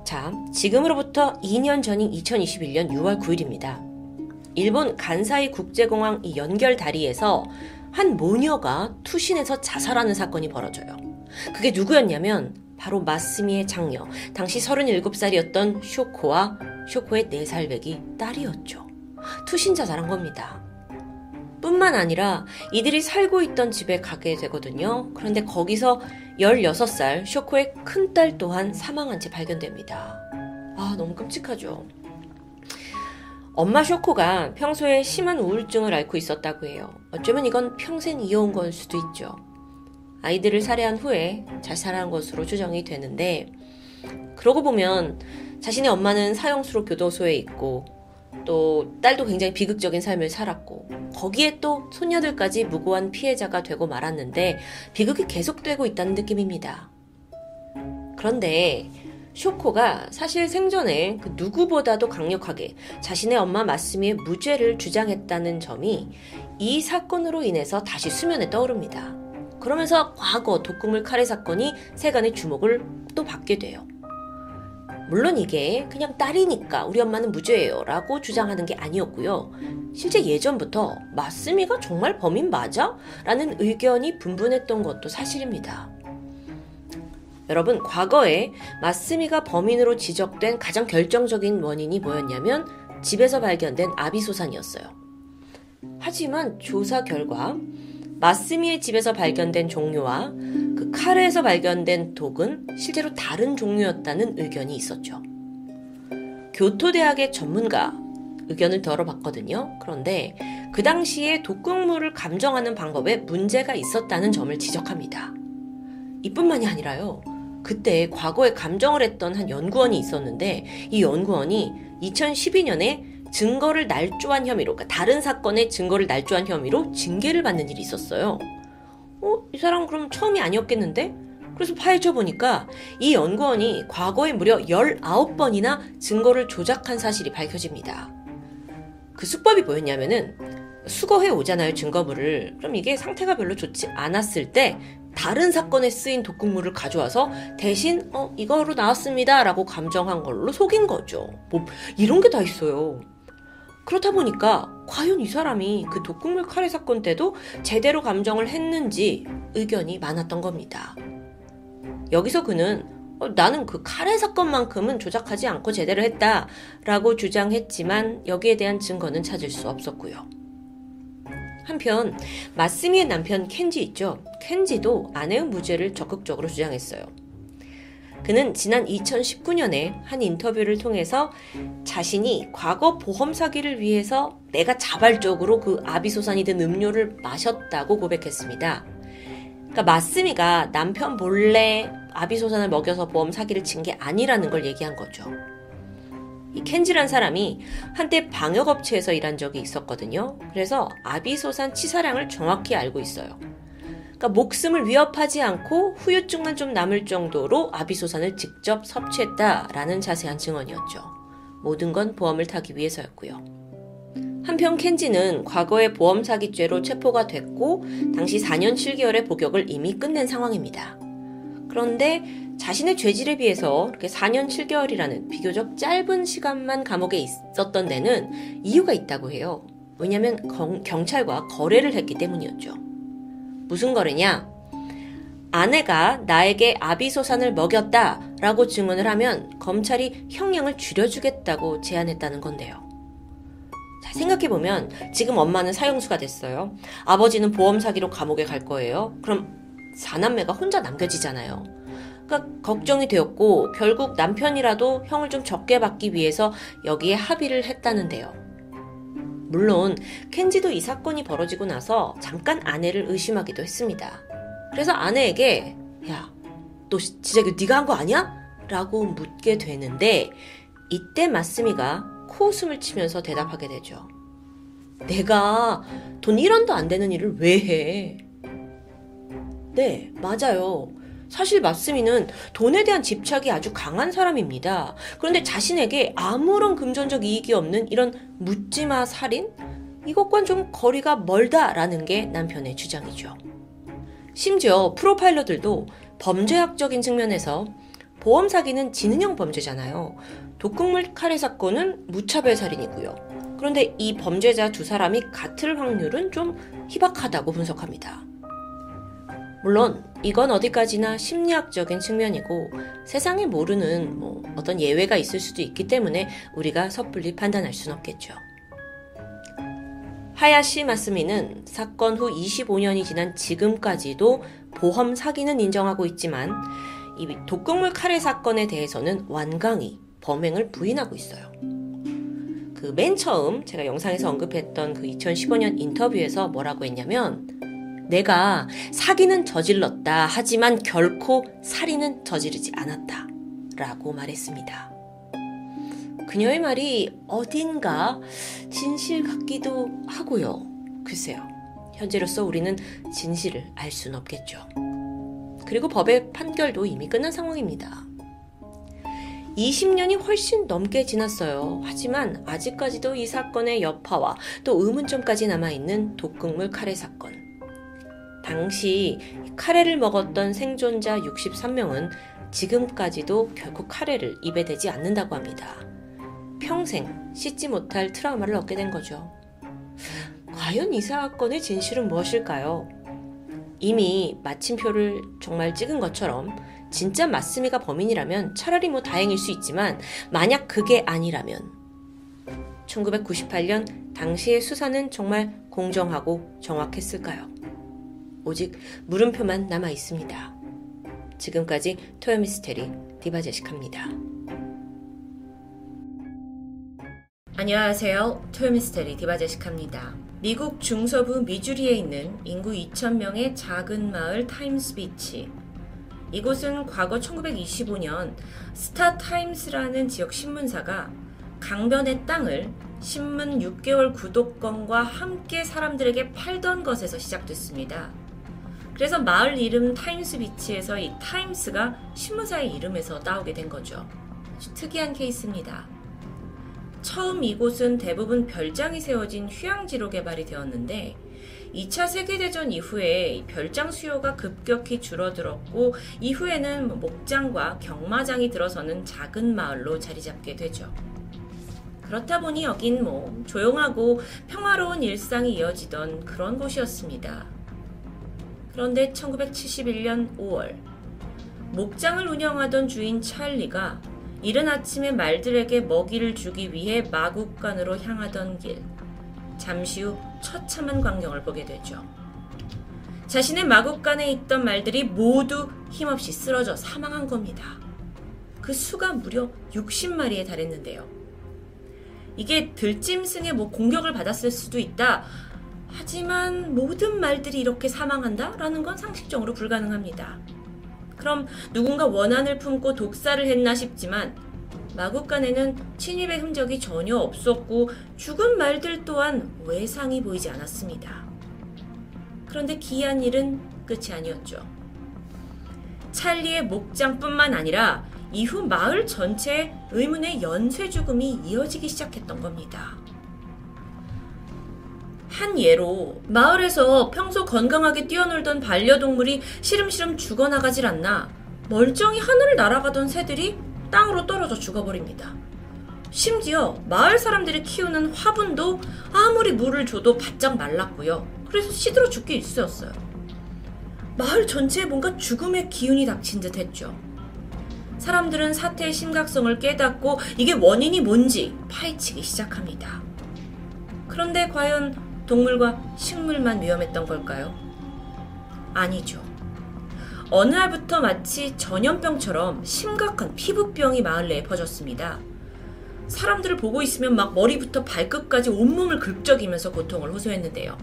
[SPEAKER 1] 자, 지금으로부터 2년 전인 2021년 6월 9일입니다. 일본 간사이 국제공항 연결 다리에서 한 모녀가 투신해서 자살하는 사건이 벌어져요. 그게 누구였냐면 바로 마스미의 장녀, 당시 37살이었던 쇼코와 쇼코의 4살 배기 딸이었죠. 투신 자살한 겁니다. 뿐만 아니라 이들이 살고 있던 집에 가게 되거든요. 그런데 거기서 16살 쇼코의 큰 딸 또한 사망한 채 발견됩니다. 아, 너무 끔찍하죠. 엄마 쇼코가 평소에 심한 우울증을 앓고 있었다고 해요. 어쩌면 이건 평생 이어온 걸 수도 있죠. 아이들을 살해한 후에 자살한 것으로 추정이 되는데, 그러고 보면 자신의 엄마는 사형수로 교도소에 있고, 또 딸도 굉장히 비극적인 삶을 살았고, 거기에 또 손녀들까지 무고한 피해자가 되고 말았는데, 비극이 계속되고 있다는 느낌입니다. 그런데 쇼코가 사실 생전에 그 누구보다도 강력하게 자신의 엄마 마스미의 무죄를 주장했다는 점이 이 사건으로 인해서 다시 수면에 떠오릅니다. 그러면서 과거 독극물 카레 사건이 세간의 주목을 또 받게 돼요. 물론 이게 그냥 딸이니까 우리 엄마는 무죄예요 라고 주장하는 게 아니었고요. 실제 예전부터 마스미가 정말 범인 맞아? 라는 의견이 분분했던 것도 사실입니다. 여러분, 과거에 마스미가 범인으로 지적된 가장 결정적인 원인이 뭐였냐면 집에서 발견된 아비소산이었어요. 하지만 조사 결과 마스미의 집에서 발견된 종류와 그 카레에서 발견된 독은 실제로 다른 종류였다는 의견이 있었죠. 교토대학의 전문가 의견을 들어봤거든요. 그런데 그 당시에 독극물을 감정하는 방법에 문제가 있었다는 점을 지적합니다. 이뿐만이 아니라요. 그때 과거에 감정을 했던 한 연구원이 있었는데 이 연구원이 2012년에 증거를 날조한 혐의로, 그러니까 다른 사건의 증거를 날조한 혐의로 징계를 받는 일이 있었어요. 어, 이 사람 그럼 처음이 아니었겠는데? 그래서 파헤쳐 보니까 이 연구원이 과거에 무려 19번이나 증거를 조작한 사실이 밝혀집니다. 그 수법이 뭐였냐면은 수거해 오잖아요, 증거물을. 그럼 이게 상태가 별로 좋지 않았을 때 다른 사건에 쓰인 독극물을 가져와서 대신 어 이거로 나왔습니다라고 감정한 걸로 속인 거죠. 뭐 이런 게 다 있어요. 그렇다 보니까 과연 이 사람이 그 독극물 카레 사건 때도 제대로 감정을 했는지 의견이 많았던 겁니다. 여기서 그는 어, 나는 그 카레 사건만큼은 조작하지 않고 제대로 했다 라고 주장했지만 여기에 대한 증거는 찾을 수 없었고요. 한편 마스미의 남편 켄지 있죠. 켄지도 아내의 무죄를 적극적으로 주장했어요. 그는 지난 2019년에 한 인터뷰를 통해서 자신이 과거 보험 사기를 위해서 내가 자발적으로 그 아비소산이 든 음료를 마셨다고 고백했습니다. 그러니까 마스미가 남편 몰래 아비소산을 먹여서 보험 사기를 친 게 아니라는 걸 얘기한 거죠. 이 켄지란 사람이 한때 방역업체에서 일한 적이 있었거든요. 그래서 아비소산 치사량을 정확히 알고 있어요. 그러니까 목숨을 위협하지 않고 후유증만 좀 남을 정도로 아비소산을 직접 섭취했다라는 자세한 증언이었죠. 모든 건 보험을 타기 위해서였고요. 한편 켄지는 과거의 보험 사기죄로 체포가 됐고 당시 4년 7개월의 복역을 이미 끝낸 상황입니다. 그런데 자신의 죄질에 비해서 이렇게 4년 7개월이라는 비교적 짧은 시간만 감옥에 있었던 데는 이유가 있다고 해요. 왜냐하면 경찰과 거래를 했기 때문이었죠. 무슨 거래냐? 아내가 나에게 아비소산을 먹였다 라고 증언을 하면 검찰이 형량을 줄여주겠다고 제안했다는 건데요. 자, 생각해보면 지금 엄마는 사형수가 됐어요. 아버지는 보험 사기로 감옥에 갈 거예요. 그럼 사남매가 혼자 남겨지잖아요. 그러니까 걱정이 되었고 결국 남편이라도 형을 좀 적게 받기 위해서 여기에 합의를 했다는데요. 물론 켄지도 이 사건이 벌어지고 나서 잠깐 아내를 의심하기도 했습니다. 그래서 아내에게 야, 너 진짜 이거 네가 한 거 아니야? 라고 묻게 되는데 이때 마스미가 코웃음을 치면서 대답하게 되죠. 내가 돈 1원도 안 되는 일을 왜 해? 네, 맞아요. 사실 마스미는 돈에 대한 집착이 아주 강한 사람입니다. 그런데 자신에게 아무런 금전적 이익이 없는 이런 묻지마 살인? 이것과는 좀 거리가 멀다라는 게 남편의 주장이죠. 심지어 프로파일러들도 범죄학적인 측면에서 보험 사기는 지능형 범죄잖아요. 독극물 카레 사건은 무차별 살인이고요. 그런데 이 범죄자 두 사람이 같을 확률은 좀 희박하다고 분석합니다. 물론 이건 어디까지나 심리학적인 측면이고 세상에 모르는 뭐 어떤 예외가 있을 수도 있기 때문에 우리가 섣불리 판단할 수는 없겠죠. 하야시 마스미는 사건 후 25년이 지난 지금까지도 보험 사기는 인정하고 있지만 이 독극물 카레 사건에 대해서는 완강히 범행을 부인하고 있어요. 그 맨 처음 제가 영상에서 언급했던 그 2015년 인터뷰에서 뭐라고 했냐면 내가 사기는 저질렀다. 하지만 결코 살인은 저지르지 않았다. 라고 말했습니다. 그녀의 말이 어딘가 진실 같기도 하고요. 글쎄요. 현재로서 우리는 진실을 알 수는 없겠죠. 그리고 법의 판결도 이미 끝난 상황입니다. 20년이 훨씬 넘게 지났어요. 하지만 아직까지도 이 사건의 여파와 또 의문점까지 남아있는 독극물 카레 사건. 당시 카레를 먹었던 생존자 63명은 지금까지도 결국 카레를 입에 대지 않는다고 합니다. 평생 씻지 못할 트라우마를 얻게 된 거죠. 과연 이 사건의 진실은 무엇일까요? 이미 마침표를 정말 찍은 것처럼 진짜 마스미가 범인이라면 차라리 뭐 다행일 수 있지만 만약 그게 아니라면 1998년 당시의 수사는 정말 공정하고 정확했을까요? 오직 물음표만 남아 있습니다. 지금까지 토요미스테리 디바제식합니다. 안녕하세요. 토요미스테리 디바제식합니다. 미국 중서부 미주리에 있는 인구 2,000명의 작은 마을 타임스비치. 이곳은 과거 1925년 스타 타임스라는 지역 신문사가 강변의 땅을 신문 6개월 구독권과 함께 사람들에게 팔던 것에서 시작됐습니다. 그래서 마을 이름 타임스 비치에서 이 타임스가 신문사의 이름에서 따오게 된 거죠. 특이한 케이스입니다. 처음 이곳은 대부분 별장이 세워진 휴양지로 개발이 되었는데 2차 세계대전 이후에 별장 수요가 급격히 줄어들었고 이후에는 뭐 목장과 경마장이 들어서는 작은 마을로 자리 잡게 되죠. 그렇다 보니 여긴 뭐 조용하고 평화로운 일상이 이어지던 그런 곳이었습니다. 그런데 1971년 5월 목장을 운영하던 주인 찰리가 이른 아침에 말들에게 먹이를 주기 위해 마국간으로 향하던 길 잠시 후 처참한 광경을 보게 되죠. 자신의 마국간에 있던 말들이 모두 힘없이 쓰러져 사망한 겁니다. 그 수가 무려 60마리에 달했는데요. 이게 들짐승의 뭐 공격을 받았을 수도 있다. 하지만 모든 말들이 이렇게 사망한다? 라는 건 상식적으로 불가능합니다. 그럼 누군가 원한을 품고 독사를 했나 싶지만 마국간에는 침입의 흔적이 전혀 없었고 죽은 말들 또한 외상이 보이지 않았습니다. 그런데 기이한 일은 끝이 아니었죠. 찰리의 목장뿐만 아니라 이후 마을 전체에 의문의 연쇄 죽음이 이어지기 시작했던 겁니다. 한 예로 마을에서 평소 건강하게 뛰어놀던 반려동물이 시름시름 죽어나가질 않나 멀쩡히 하늘을 날아가던 새들이 땅으로 떨어져 죽어버립니다. 심지어 마을 사람들이 키우는 화분도 아무리 물을 줘도 바짝 말랐고요. 그래서 시들어 죽기 일쑤였어요. 마을 전체에 뭔가 죽음의 기운이 닥친 듯 했죠. 사람들은 사태의 심각성을 깨닫고 이게 원인이 뭔지 파헤치기 시작합니다. 그런데 과연 동물과 식물만 위험했던 걸까요? 아니죠. 어느 날부터 마치 전염병처럼 심각한 피부병이 마을 내에 퍼졌습니다. 사람들을 보고 있으면 막 머리부터 발끝까지 온몸을 긁적이면서 고통을 호소했는데요.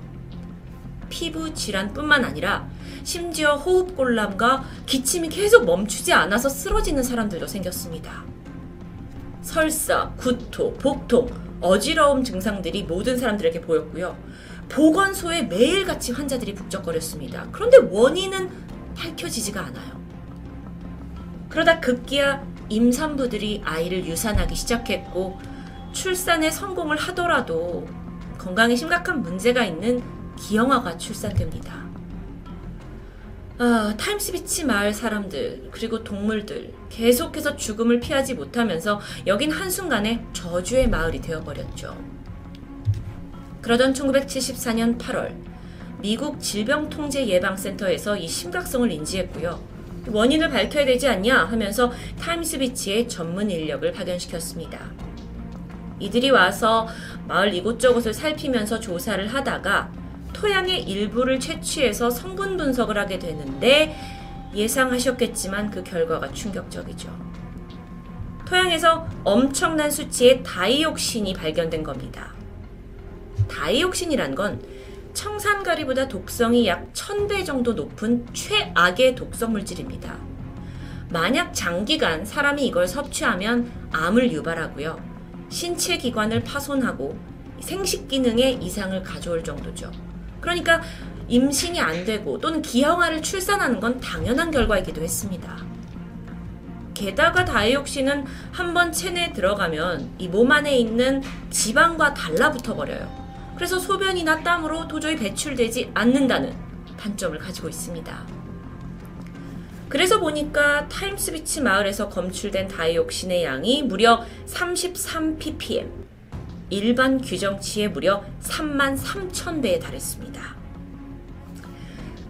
[SPEAKER 1] 피부 질환뿐만 아니라 심지어 호흡곤란과 기침이 계속 멈추지 않아서 쓰러지는 사람들도 생겼습니다. 설사, 구토, 복통, 어지러움 증상들이 모든 사람들에게 보였고요. 보건소에 매일같이 환자들이 북적거렸습니다. 그런데 원인은 밝혀지지가 않아요. 그러다 급기야 임산부들이 아이를 유산하기 시작했고 출산에 성공을 하더라도 건강에 심각한 문제가 있는 기형아가 출산됩니다. 아, 타임스비치 마을 사람들, 그리고 동물들, 계속해서 죽음을 피하지 못하면서 여긴 한순간에 저주의 마을이 되어버렸죠. 그러던 1974년 8월, 미국 질병통제예방센터에서 이 심각성을 인지했고요. 원인을 밝혀야 되지 않냐 하면서 타임스비치의 전문 인력을 파견시켰습니다. 이들이 와서 마을 이곳저곳을 살피면서 조사를 하다가 토양의 일부를 채취해서 성분 분석을 하게 되는데 예상하셨겠지만 그 결과가 충격적이죠. 토양에서 엄청난 수치의 다이옥신이 발견된 겁니다. 다이옥신이란 건 청산가리보다 독성이 약 1000배 정도 높은 최악의 독성 물질입니다. 만약 장기간 사람이 이걸 섭취하면 암을 유발하고요. 신체 기관을 파손하고 생식 기능에 이상을 가져올 정도죠. 그러니까 임신이 안 되고 또는 기형아를 출산하는 건 당연한 결과이기도 했습니다. 게다가 다이옥신은 한번 체내에 들어가면 이 몸 안에 있는 지방과 달라붙어 버려요. 그래서 소변이나 땀으로 도저히 배출되지 않는다는 단점을 가지고 있습니다. 그래서 보니까 타임스비치 마을에서 검출된 다이옥신의 양이 무려 33 ppm, 일반 규정치의 무려 3만 3천 배에 달했습니다.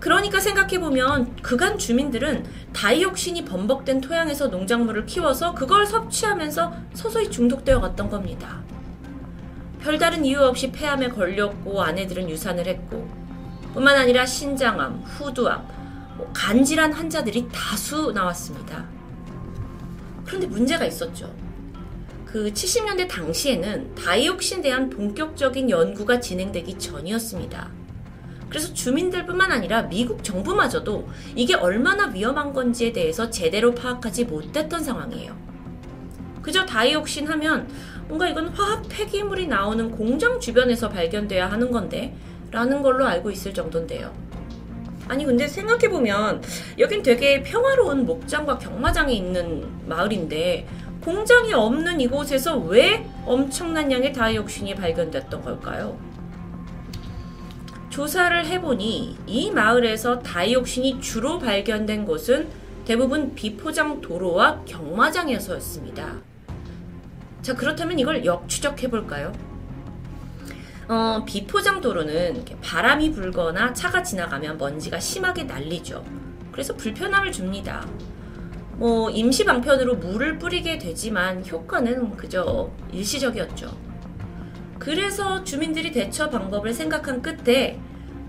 [SPEAKER 1] 그러니까 생각해보면 그간 주민들은 다이옥신이 범벅된 토양에서 농작물을 키워서 그걸 섭취하면서 서서히 중독되어 갔던 겁니다. 별다른 이유 없이 폐암에 걸렸고 아내들은 유산을 했고 뿐만 아니라 신장암, 후두암, 뭐 간질환 환자들이 다수 나왔습니다. 그런데 문제가 있었죠. 그 70년대 당시에는 다이옥신에 대한 본격적인 연구가 진행되기 전이었습니다. 그래서 주민들뿐만 아니라 미국 정부마저도 이게 얼마나 위험한 건지에 대해서 제대로 파악하지 못했던 상황이에요. 그저 다이옥신 하면 뭔가 이건 화학 폐기물이 나오는 공장 주변에서 발견돼야 하는 건데 라는 걸로 알고 있을 정도인데요. 아니 근데 생각해보면 여긴 되게 평화로운 목장과 경마장이 있는 마을인데 공장이 없는 이곳에서 왜 엄청난 양의 다이옥신이 발견됐던 걸까요? 조사를 해보니 이 마을에서 다이옥신이 주로 발견된 곳은 대부분 비포장 도로와 경마장에서였습니다. 자, 그렇다면 이걸 역추적해 볼까요? 어, 비포장 도로는 바람이 불거나 차가 지나가면 먼지가 심하게 날리죠. 그래서 불편함을 줍니다. 뭐 임시 방편으로 물을 뿌리게 되지만 효과는 그저 일시적이었죠. 그래서 주민들이 대처 방법을 생각한 끝에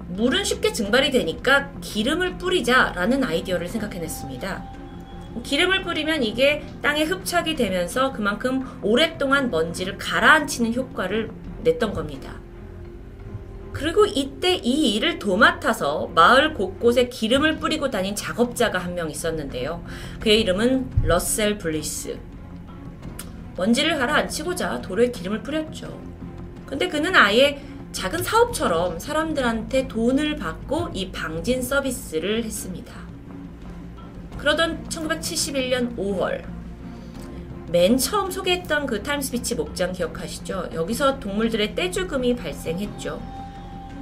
[SPEAKER 1] 물은 쉽게 증발이 되니까 기름을 뿌리자라는 아이디어를 생각해냈습니다. 기름을 뿌리면 이게 땅에 흡착이 되면서 그만큼 오랫동안 먼지를 가라앉히는 효과를 냈던 겁니다. 그리고 이때 이 일을 도맡아서 마을 곳곳에 기름을 뿌리고 다닌 작업자가 한 명 있었는데요. 그의 이름은 러셀 블리스.
[SPEAKER 2] 먼지를 가라앉히고자 도로에 기름을 뿌렸죠. 근데 그는 아예 작은 사업처럼 사람들한테 돈을 받고 이 방진 서비스를 했습니다. 그러던 1971년 5월 맨 처음 소개했던 그 타임스비치 목장 기억하시죠? 여기서 동물들의 떼죽음이 발생했죠.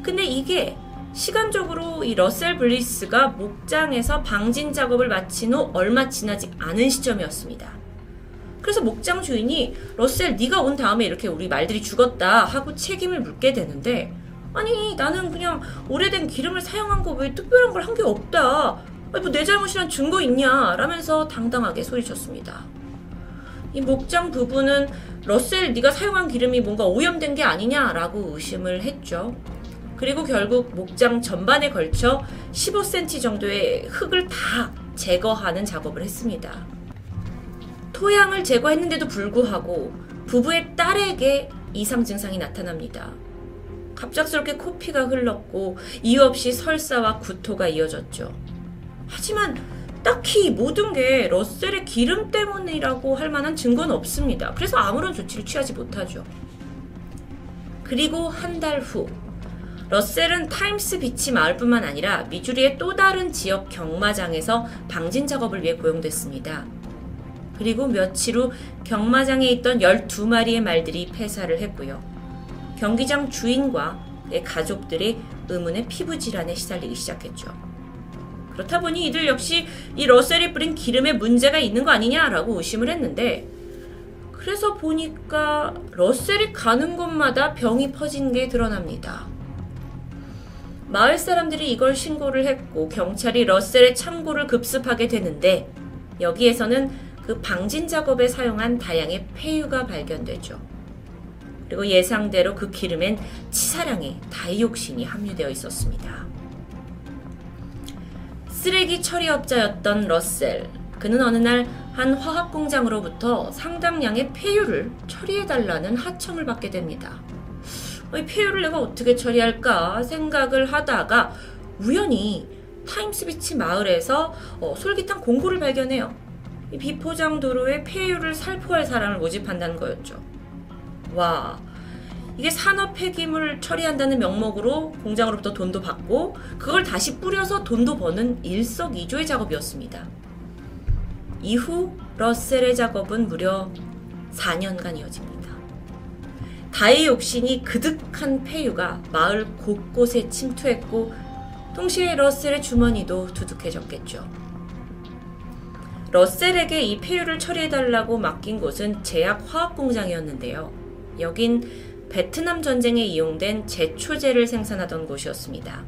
[SPEAKER 2] 근데 이게 시간적으로 이 러셀 블리스가 목장에서 방진 작업을 마친 후 얼마 지나지 않은 시점이었습니다. 그래서 목장 주인이 러셀 네가 온 다음에 이렇게 우리 말들이 죽었다 하고 책임을 묻게 되는데 아니 나는 그냥 오래된 기름을 사용한 거 왜 특별한 걸 한 게 없다. 뭐내 잘못이란 증거 있냐 라면서 당당하게 소리쳤습니다. 이 목장 부부는 러셀 네가 사용한 기름이 뭔가 오염된 게 아니냐라고 의심을 했죠. 그리고 결국 목장 전반에 걸쳐 15cm 정도의 흙을 다 제거하는 작업을 했습니다. 토양을 제거했는데도 불구하고 부부의 딸에게 이상 증상이 나타납니다. 갑작스럽게 코피가 흘렀고 이유 없이 설사와 구토가 이어졌죠. 하지만 딱히 모든 게 러셀의 기름 때문이라고 할 만한 증거는 없습니다. 그래서 아무런 조치를 취하지 못하죠. 그리고 한 달 후, 러셀은 타임스 비치 마을뿐만 아니라 미주리의 또 다른 지역 경마장에서 방진 작업을 위해 고용됐습니다. 그리고 며칠 후 경마장에 있던 12마리의 말들이 폐사를 했고요. 경기장 주인과 그 가족들이 의문의 피부 질환에 시달리기 시작했죠. 그렇다 보니 이들 역시 이 러셀이 뿌린 기름에 문제가 있는 거 아니냐라고 의심을 했는데 그래서 보니까 러셀이 가는 곳마다 병이 퍼진 게 드러납니다. 마을 사람들이 이걸 신고를 했고 경찰이 러셀의 창고를 급습하게 되는데 여기에서는 그 방진 작업에 사용한 다양의 폐유가 발견되죠. 그리고 예상대로 그 기름엔 치사량의 다이옥신이 함유되어 있었습니다. 쓰레기 처리업자였던 러셀. 그는 어느 날 한 화학 공장으로부터 상당량의 폐유를 처리해달라는 하청을 받게 됩니다. 이 폐유를 내가 어떻게 처리할까 생각을 하다가 우연히 타임스비치 마을에서 어, 솔깃한 공고를 발견해요. 비포장 도로에 폐유를 살포할 사람을 모집한다는 거였죠. 와, 이게 산업 폐기물 처리한다는 명목으로 공장으로부터 돈도 받고 그걸 다시 뿌려서 돈도 버는 일석이조의 작업이었습니다. 이후 러셀의 작업은 무려 4년간 이어집니다. 다이옥신이 그득한 폐유가 마을 곳곳에 침투했고 동시에 러셀의 주머니도 두둑해졌겠죠. 러셀에게 이 폐유를 처리해달라고 맡긴 곳은 제약 화학 공장이었는데요. 여긴 베트남 전쟁에 이용된 제초제를 생산하던 곳이었습니다.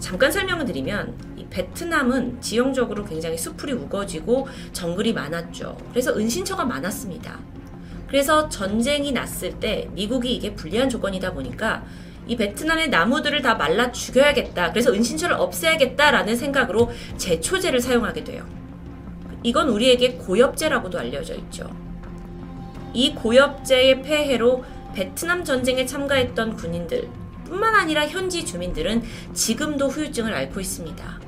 [SPEAKER 2] 잠깐 설명을 드리면 이 베트남은 지형적으로 굉장히 수풀이 우거지고 정글이 많았죠. 그래서 은신처가 많았습니다. 그래서 전쟁이 났을 때 미국이 이게 불리한 조건이다 보니까 이 베트남의 나무들을 다 말라 죽여야겠다. 그래서 은신처를 없애야겠다라는 생각으로 제초제를 사용하게 돼요. 이건 우리에게 고엽제라고도 알려져 있죠. 이 고엽제의 폐해로 베트남 전쟁에 참가했던 군인들 뿐만 아니라 현지 주민들은 지금도 후유증을 앓고 있습니다.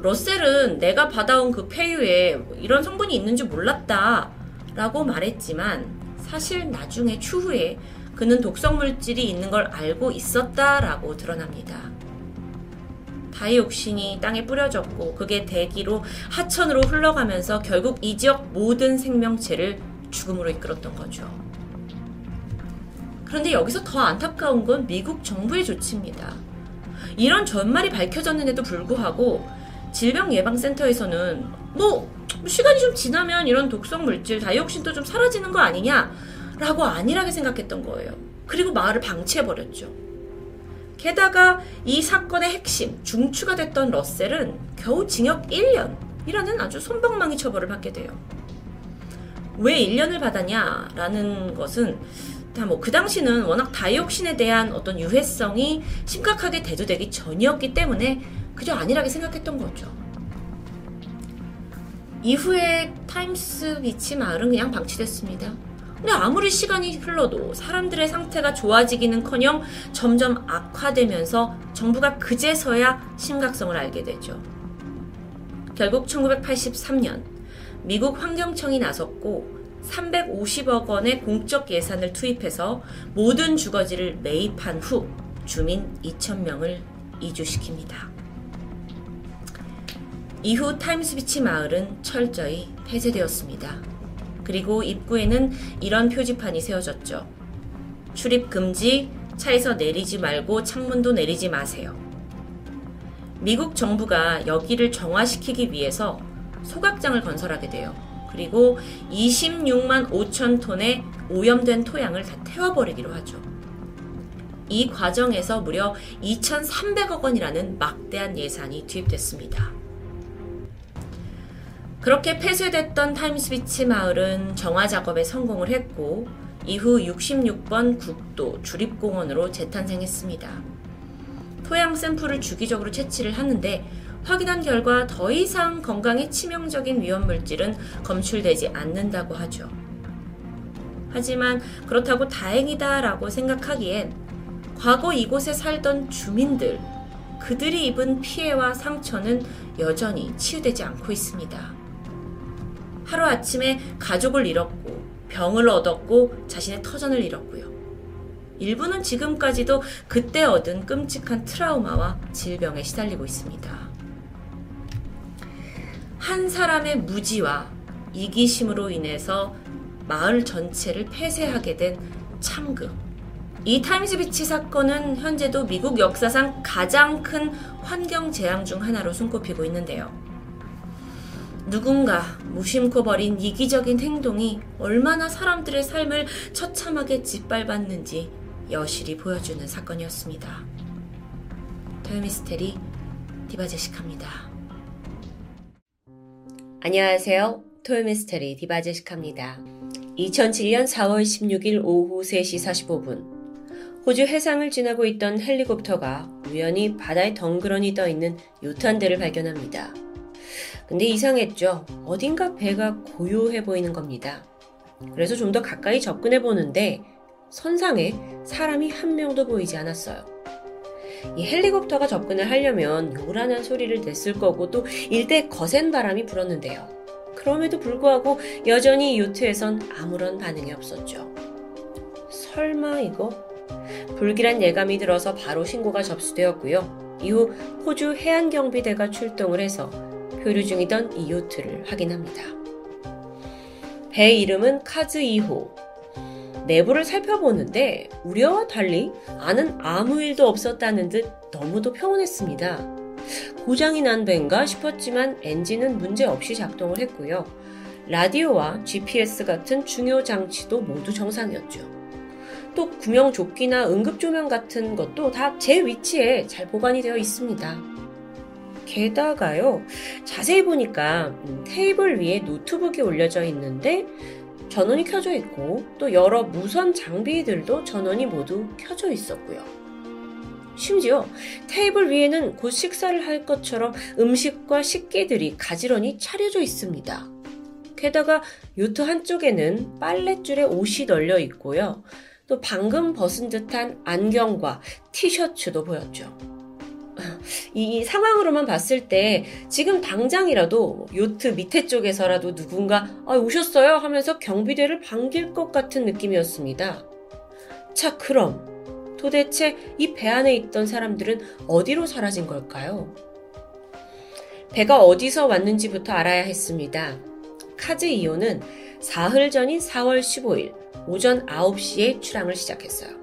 [SPEAKER 2] 러셀은 내가 받아온 그 폐유에 이런 성분이 있는 줄 몰랐다 라고 말했지만 사실 나중에 추후에 그는 독성 물질이 있는 걸 알고 있었다라고 드러납니다. 다이옥신이 땅에 뿌려졌고 그게 대기로 하천으로 흘러가면서 결국 이 지역 모든 생명체를 죽음으로 이끌었던 거죠. 그런데 여기서 더 안타까운 건 미국 정부의 조치입니다. 이런 전말이 밝혀졌는데도 불구하고 질병예방센터에서는 뭐 시간이 좀 지나면 이런 독성 물질 다이옥신도 좀 사라지는 거 아니냐라고 안일하게 생각했던 거예요. 그리고 마을을 방치해버렸죠. 게다가 이 사건의 핵심, 중추가 됐던 러셀은 겨우 징역 1년이라는 아주 손방망이 처벌을 받게 돼요. 왜 1년을 받았냐라는 것은 뭐그 당시는 워낙 다이옥신에 대한 어떤 유해성이 심각하게 대두되기 전이었기 때문에 그저 안일하게 생각했던 거죠. 이후에 타임스 비치 마을은 그냥 방치됐습니다. 근데 아무리 시간이 흘러도 사람들의 상태가 좋아지기는커녕 점점 악화되면서 정부가 그제서야 심각성을 알게 되죠. 결국 1983년 미국 환경청이 나섰고 350억 원의 공적 예산을 투입해서 모든 주거지를 매입한 후 주민 2,000명을 이주시킵니다. 이후 타임스비치 마을은 철저히 폐쇄되었습니다. 그리고 입구에는 이런 표지판이 세워졌죠. 출입 금지, 차에서 내리지 말고 창문도 내리지 마세요. 미국 정부가 여기를 정화시키기 위해서 소각장을 건설하게 돼요. 그리고 26만 5천 톤의 오염된 토양을 다 태워버리기로 하죠. 이 과정에서 무려 2,300억 원이라는 막대한 예산이 투입됐습니다. 그렇게 폐쇄됐던 타임스비치 마을은 정화 작업에 성공을 했고 이후 66번 국도 주립공원으로 재탄생했습니다. 토양 샘플을 주기적으로 채취를 하는데 확인한 결과 더 이상 건강에 치명적인 위험물질은 검출되지 않는다고 하죠. 하지만 그렇다고 다행이다라고 생각하기엔 과거 이곳에 살던 주민들, 그들이 입은 피해와 상처는 여전히 치유되지 않고 있습니다. 하루아침에 가족을 잃었고, 병을 얻었고, 자신의 터전을 잃었고요. 일부는 지금까지도 그때 얻은 끔찍한 트라우마와 질병에 시달리고 있습니다. 한 사람의 무지와 이기심으로 인해서 마을 전체를 폐쇄하게 된 참극. 이 타임즈비치 사건은 현재도 미국 역사상 가장 큰 환경 재앙 중 하나로 손꼽히고 있는데요. 누군가 무심코 벌인 이기적인 행동이 얼마나 사람들의 삶을 처참하게 짓밟았는지 여실히 보여주는 사건이었습니다. 토요미스테리 디바제식합니다.
[SPEAKER 1] 안녕하세요. 토요미스테리 디바제식합니다. 2007년 4월 16일 오후 3시 45분. 호주 해상을 지나고 있던 헬리콥터가 우연히 바다에 덩그러니 떠 있는 요트 한 대를 발견합니다. 근데 이상했죠. 어딘가 배가 고요해 보이는 겁니다. 그래서 좀 더 가까이 접근해 보는데 선상에 사람이 한 명도 보이지 않았어요. 이 헬리콥터가 접근을 하려면 요란한 소리를 냈을 거고 또 일대 거센 바람이 불었는데요. 그럼에도 불구하고 여전히 요트에선 아무런 반응이 없었죠. 설마 이거? 불길한 예감이 들어서 바로 신고가 접수되었고요. 이후 호주 해안경비대가 출동을 해서 표류 중이던 이 요트를 확인합니다. 배 이름은 카즈 2호. 내부를 살펴보는데 우려와 달리 안은 아무 일도 없었다는 듯 너무도 평온했습니다. 고장이 난 배인가 싶었지만 엔진은 문제 없이 작동을 했고요. 라디오와 GPS 같은 중요 장치도 모두 정상이었죠. 또 구명조끼나 응급조명 같은 것도 다 제 위치에 잘 보관이 되어 있습니다. 게다가요, 자세히 보니까 음, 테이블 위에 노트북이 올려져 있는데 전원이 켜져 있고 또 여러 무선 장비들도 전원이 모두 켜져 있었고요. 심지어 테이블 위에는 곧 식사를 할 것처럼 음식과 식기들이 가지런히 차려져 있습니다. 게다가 요트 한쪽에는 빨랫줄에 옷이 널려 있고요. 또 방금 벗은 듯한 안경과 티셔츠도 보였죠. 이 상황으로만 봤을 때 지금 당장이라도 요트 밑에 쪽에서라도 누군가 아, 오셨어요 하면서 경비대를 반길 것 같은 느낌이었습니다. 자, 그럼 도대체 이 배 안에 있던 사람들은 어디로 사라진 걸까요? 배가 어디서 왔는지부터 알아야 했습니다. 카즈 2호는 사흘 전인 4월 15일 오전 9시에 출항을 시작했어요.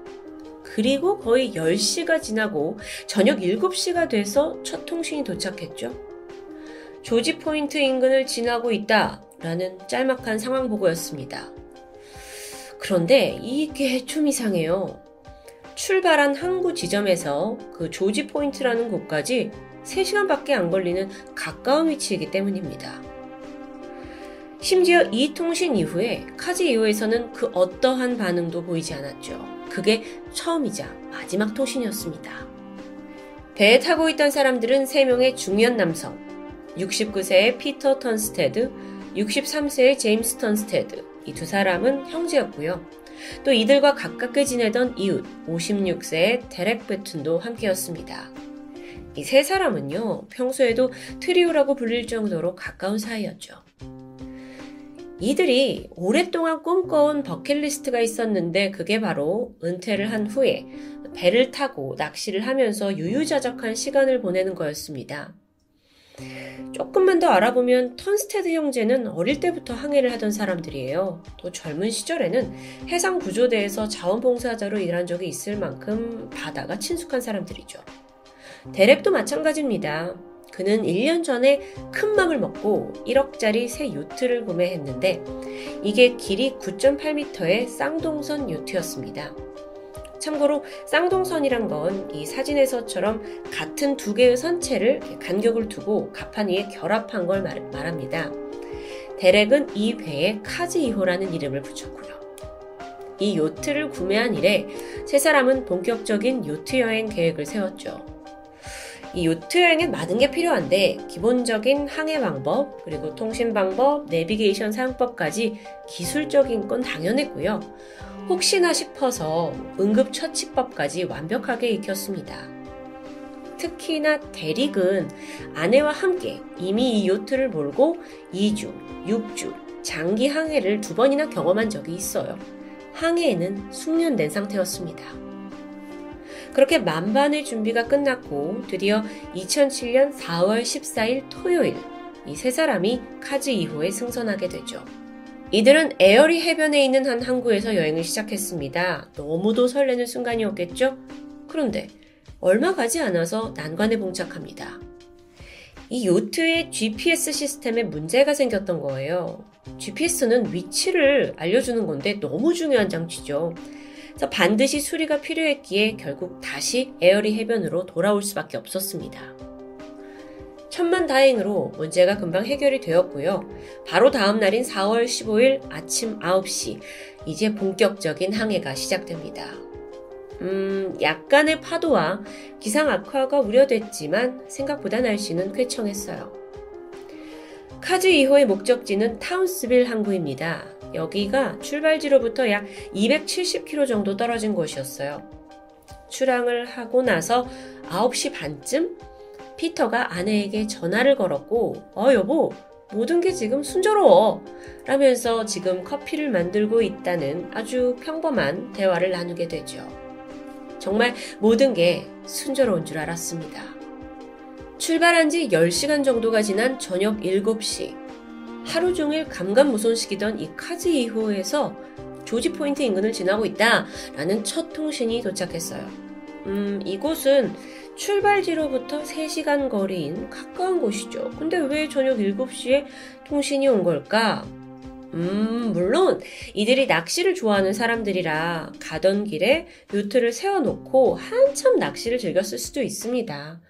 [SPEAKER 1] 그리고 거의 10시간이 지나고 저녁 7시가 돼서 첫 통신이 도착했죠. 조지 포인트 인근을 지나고 있다 라는 짤막한 상황 보고였습니다. 그런데 이게 좀 이상해요. 출발한 항구 지점에서 그 조지 포인트라는 곳까지 3시간밖에 안 걸리는 가까운 위치이기 때문입니다. 심지어 이 통신 이후에 카즈 2호에서는 그 어떠한 반응도 보이지 않았죠. 그게 처음이자 마지막 통신이었습니다. 배에 타고 있던 사람들은 3명의 중년 남성, 69세의 피터 턴스테드, 63세의 제임스 턴스테드, 이 두 사람은 형제였고요. 또 이들과 가깝게 지내던 이웃, 56세의 데렉 베툰도 함께였습니다. 이 세 사람은요, 평소에도 트리오라고 불릴 정도로 가까운 사이였죠. 이들이 오랫동안 꿈꿔온 버킷리스트가 있었는데 그게 바로 은퇴를 한 후에 배를 타고 낚시를 하면서 유유자적한 시간을 보내는 거였습니다. 조금만 더 알아보면 턴스테드 형제는 어릴 때부터 항해를 하던 사람들이에요. 또 젊은 시절에는 해상 구조대에서 자원봉사자로 일한 적이 있을 만큼 바다가 친숙한 사람들이죠. 데렉도 마찬가지입니다. 그는 1년 전에 큰 맘을 먹고 1억짜리 새 요트를 구매했는데 이게 길이 9.8m의 쌍동선 요트였습니다. 참고로 쌍동선이란 건 이 사진에서처럼 같은 두 개의 선체를 간격을 두고 가판 위에 결합한 걸 말, 말합니다. 데렉은 이 배에 카즈 2호라는 이름을 붙였고요. 이 요트를 구매한 이래 세 사람은 본격적인 요트 여행 계획을 세웠죠. 이 요트 여행엔 많은 게 필요한데 기본적인 항해 방법, 그리고 통신 방법, 내비게이션 사용법까지 기술적인 건 당연했고요. 혹시나 싶어서 응급처치법까지 완벽하게 익혔습니다. 특히나 대릭은 아내와 함께 이미 이 요트를 몰고 2주, 6주, 장기 항해를 두 번이나 경험한 적이 있어요. 항해에는 숙련된 상태였습니다. 그렇게 만반의 준비가 끝났고 드디어 2007년 4월 14일 토요일 이 세 사람이 카즈 2호에 승선하게 되죠. 이들은 에어리 해변에 있는 한 항구에서 여행을 시작했습니다. 너무도 설레는 순간이었겠죠? 그런데 얼마 가지 않아서 난관에 봉착합니다. 이 요트의 GPS 시스템에 문제가 생겼던 거예요. GPS는 위치를 알려주는 건데 너무 중요한 장치죠. 그래서 반드시 수리가 필요했기에 결국 다시 에어리 해변으로 돌아올 수밖에 없었습니다. 천만 다행으로 문제가 금방 해결이 되었고요. 바로 다음 날인 4월 15일 아침 9시, 이제 본격적인 항해가 시작됩니다. 음, 약간의 파도와 기상 악화가 우려됐지만 생각보다 날씨는 쾌청했어요. 카즈 2호의 목적지는 타운스빌 항구입니다. 여기가 출발지로부터 약 270km 정도 떨어진 곳이었어요. 출항을 하고 나서 9시 반쯤 피터가 아내에게 전화를 걸었고, 어, 여보, 모든 게 지금 순조로워. 라면서 지금 커피를 만들고 있다는 아주 평범한 대화를 나누게 되죠. 정말 모든 게 순조로운 줄 알았습니다. 출발한 지 10시간 정도가 지난 저녁 7시. 하루 종일 감감무손시키던 이 카즈 2호에서 조지 포인트 인근을 지나고 있다. 라는 첫 통신이 도착했어요. 음, 이곳은 출발지로부터 3시간 거리인 가까운 곳이죠. 근데 왜 저녁 7시에 통신이 온 걸까? 음, 물론 이들이 낚시를 좋아하는 사람들이라 가던 길에 요트를 세워놓고 한참 낚시를 즐겼을 수도 있습니다.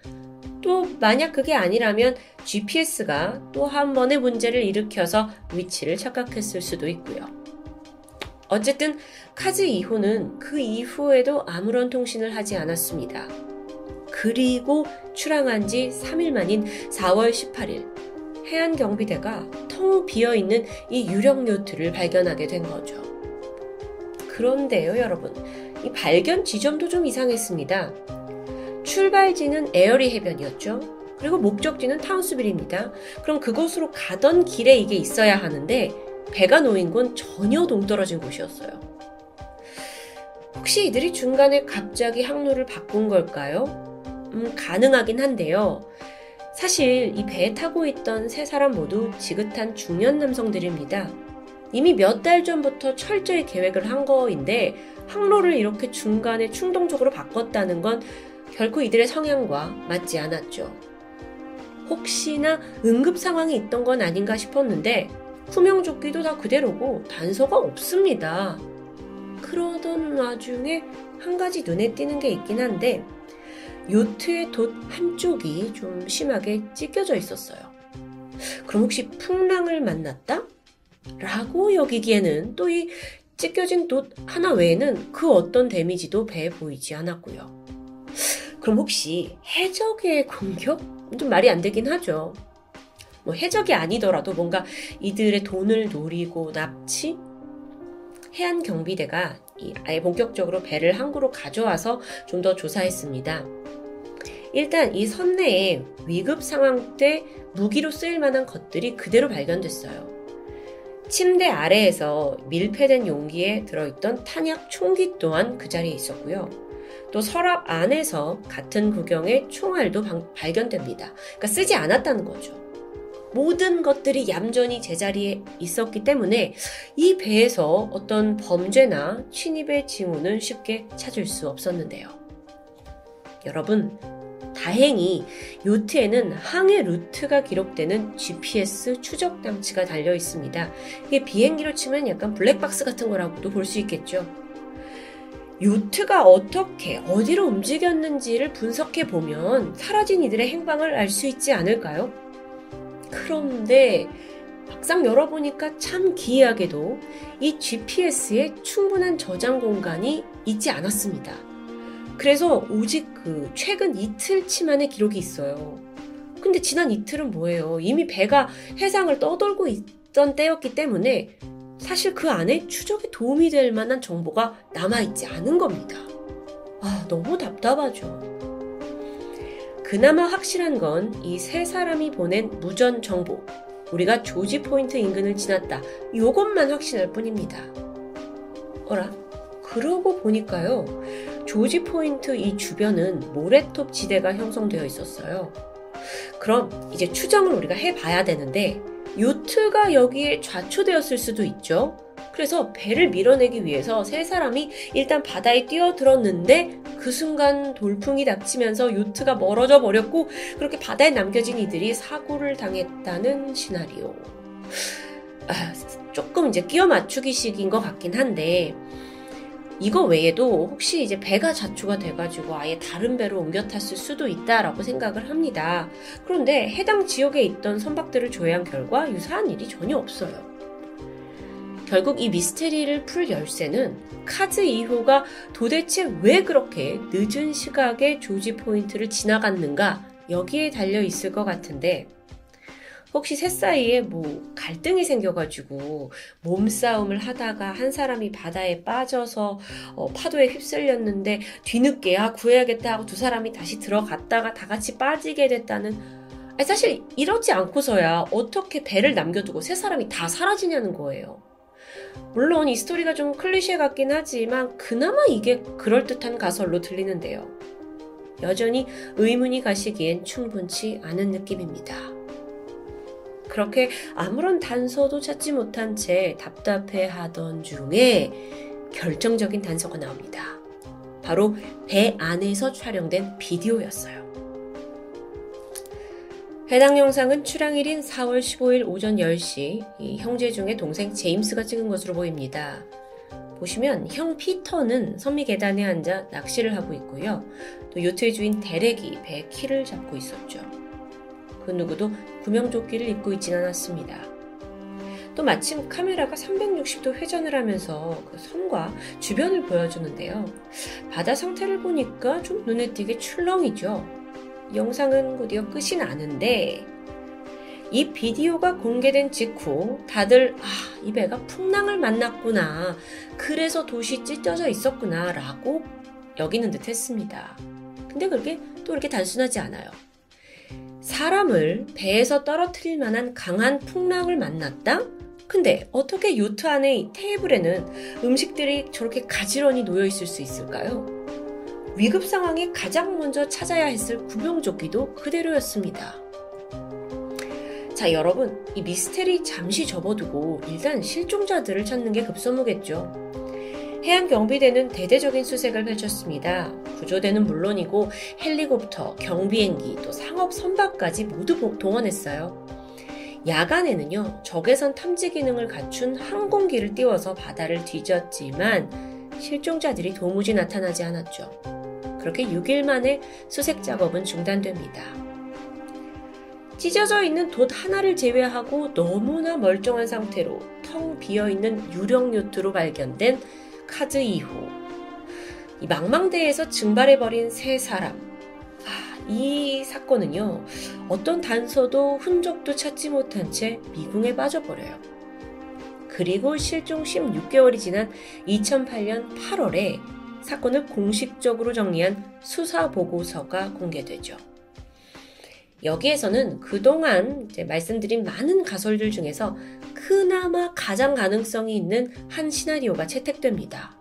[SPEAKER 1] 또 만약 그게 아니라면 GPS가 또 한 번의 문제를 일으켜서 위치를 착각했을 수도 있고요. 어쨌든 카즈 2호는 그 이후에도 아무런 통신을 하지 않았습니다. 그리고 출항한 지 3일 만인 4월 18일 해안경비대가 텅 비어 있는 이 유령 요트를 발견하게 된 거죠. 그런데요, 여러분. 이 발견 지점도 좀 이상했습니다. 출발지는 에어리 해변이었죠. 그리고 목적지는 타운스빌입니다. 그럼 그곳으로 가던 길에 이게 있어야 하는데 배가 놓인 곳 전혀 동떨어진 곳이었어요. 혹시 이들이 중간에 갑자기 항로를 바꾼 걸까요? 음, 가능하긴 한데요. 사실 이 배에 타고 있던 세 사람 모두 지긋한 중년 남성들입니다. 이미 몇 달 전부터 철저히 계획을 한 거인데 항로를 이렇게 중간에 충동적으로 바꿨다는 건 결코 이들의 성향과 맞지 않았죠. 혹시나 응급 상황이 있던 건 아닌가 싶었는데 구명조끼도 다 그대로고 단서가 없습니다. 그러던 와중에 한 가지 눈에 띄는 게 있긴 한데 요트의 돛 한쪽이 좀 심하게 찢겨져 있었어요. 그럼 혹시 풍랑을 만났다? 라고 여기기에는 또 이 찢겨진 돛 하나 외에는 그 어떤 데미지도 배에 보이지 않았고요. 그럼 혹시 해적의 공격? 좀 말이 안 되긴 하죠. 뭐 해적이 아니더라도 뭔가 이들의 돈을 노리고 납치? 해안 경비대가 아예 본격적으로 배를 항구로 가져와서 좀 더 조사했습니다. 일단 이 선내에 위급 상황 때 무기로 쓰일 만한 것들이 그대로 발견됐어요. 침대 아래에서 밀폐된 용기에 들어있던 탄약 총기 또한 그 자리에 있었고요. 또 서랍 안에서 같은 구경의 총알도 방, 발견됩니다. 그러니까 쓰지 않았다는 거죠. 모든 것들이 얌전히 제자리에 있었기 때문에 이 배에서 어떤 범죄나 침입의 징후는 쉽게 찾을 수 없었는데요. 여러분, 다행히 요트에는 항해 루트가 기록되는 GPS 추적 장치가 달려 있습니다. 이게 비행기로 치면 약간 블랙박스 같은 거라고도 볼 수 있겠죠. 요트가 어떻게 어디로 움직였는지를 분석해 보면 사라진 이들의 행방을 알 수 있지 않을까요? 그런데 막상 열어보니까 참 기이하게도 이 GPS에 충분한 저장 공간이 있지 않았습니다. 그래서 오직 그 최근 이틀치만의 기록이 있어요. 근데 지난 이틀은 뭐예요? 이미 배가 해상을 떠돌고 있던 때였기 때문에 사실 그 안에 추적에 도움이 될 만한 정보가 남아있지 않은 겁니다. 아, 너무 답답하죠. 그나마 확실한 건 이 세 사람이 보낸 무전 정보. 우리가 조지 포인트 인근을 지났다. 이것만 확신할 뿐입니다. 어라? 그러고 보니까요. 조지 포인트 이 주변은 모래톱 지대가 형성되어 있었어요. 그럼 이제 추정을 우리가 해봐야 되는데 요트가 여기에 좌초되었을 수도 있죠. 그래서 배를 밀어내기 위해서 세 사람이 일단 바다에 뛰어들었는데 그 순간 돌풍이 닥치면서 요트가 멀어져 버렸고 그렇게 바다에 남겨진 이들이 사고를 당했다는 시나리오. 아, 조금 이제 끼워 맞추기식인 것 같긴 한데 이거 외에도 혹시 이제 배가 자초가 돼가지고 아예 다른 배로 옮겨 탔을 수도 있다라고 생각을 합니다. 그런데 해당 지역에 있던 선박들을 조회한 결과 유사한 일이 전혀 없어요. 결국 이 미스테리를 풀 열쇠는 카즈 2호가 도대체 왜 그렇게 늦은 시각에 조지 포인트를 지나갔는가 여기에 달려 있을 것 같은데 혹시 셋 사이에 뭐 갈등이 생겨가지고 몸싸움을 하다가 한 사람이 바다에 빠져서 어, 파도에 휩쓸렸는데 뒤늦게 아 구해야겠다 하고 두 사람이 다시 들어갔다가 다 같이 빠지게 됐다는 사실 이러지 않고서야 어떻게 배를 남겨두고 세 사람이 다 사라지냐는 거예요. 물론 이 스토리가 좀 클리셰 같긴 하지만 그나마 이게 그럴듯한 가설로 들리는데요. 여전히 의문이 가시기엔 충분치 않은 느낌입니다. 그렇게 아무런 단서도 찾지 못한 채 답답해 하던 중에 결정적인 단서가 나옵니다. 바로 배 안에서 촬영된 비디오였어요. 해당 영상은 출항일인 4월 15일 오전 10시 형제 중에 동생 제임스가 찍은 것으로 보입니다. 보시면 형 피터는 선미 계단에 앉아 낚시를 하고 있고요. 또 요트의 주인 데렉이 배 키를 잡고 있었죠. 그 누구도 구명조끼를 입고 있진 않았습니다. 또 마침 카메라가 360도 회전을 하면서 그 섬과 주변을 보여주는데요. 바다 상태를 보니까 좀 눈에 띄게 출렁이죠. 영상은 곧이어 끝이 나는데 이 비디오가 공개된 직후 다들 아, 이 배가 풍랑을 만났구나. 그래서 도시 찢어져 있었구나. 라고 여기는 듯 했습니다. 근데 그게 또 이렇게 단순하지 않아요. 사람을 배에서 떨어뜨릴 만한 강한 풍랑을 만났다? 근데 어떻게 요트 안의 테이블에는 음식들이 저렇게 가지런히 놓여 있을 수 있을까요? 위급 상황에 가장 먼저 찾아야 했을 구명조끼도 그대로였습니다. 자, 여러분, 이 미스테리 잠시 접어두고 일단 실종자들을 찾는 게 급선무겠죠. 해양경비대는 대대적인 수색을 펼쳤습니다. 구조대는 물론이고 헬리콥터, 경비행기, 또 상업 선박까지 모두 동원했어요. 야간에는요, 적외선 탐지 기능을 갖춘 항공기를 띄워서 바다를 뒤졌지만 실종자들이 도무지 나타나지 않았죠. 그렇게 6일 만에 수색 작업은 중단됩니다. 찢어져 있는 돛 하나를 제외하고 너무나 멀쩡한 상태로 텅 비어 있는 유령 요트로 발견된 카드 2호. 이 망망대에서 증발해버린 세 사람. 아, 이 사건은요, 어떤 단서도 흔적도 찾지 못한 채 미궁에 빠져버려요. 그리고 실종 16개월이 지난 2008년 8월에 사건을 공식적으로 정리한 수사 보고서가 공개되죠. 여기에서는 그동안 말씀드린 많은 가설들 중에서 그나마 가장 가능성이 있는 한 시나리오가 채택됩니다.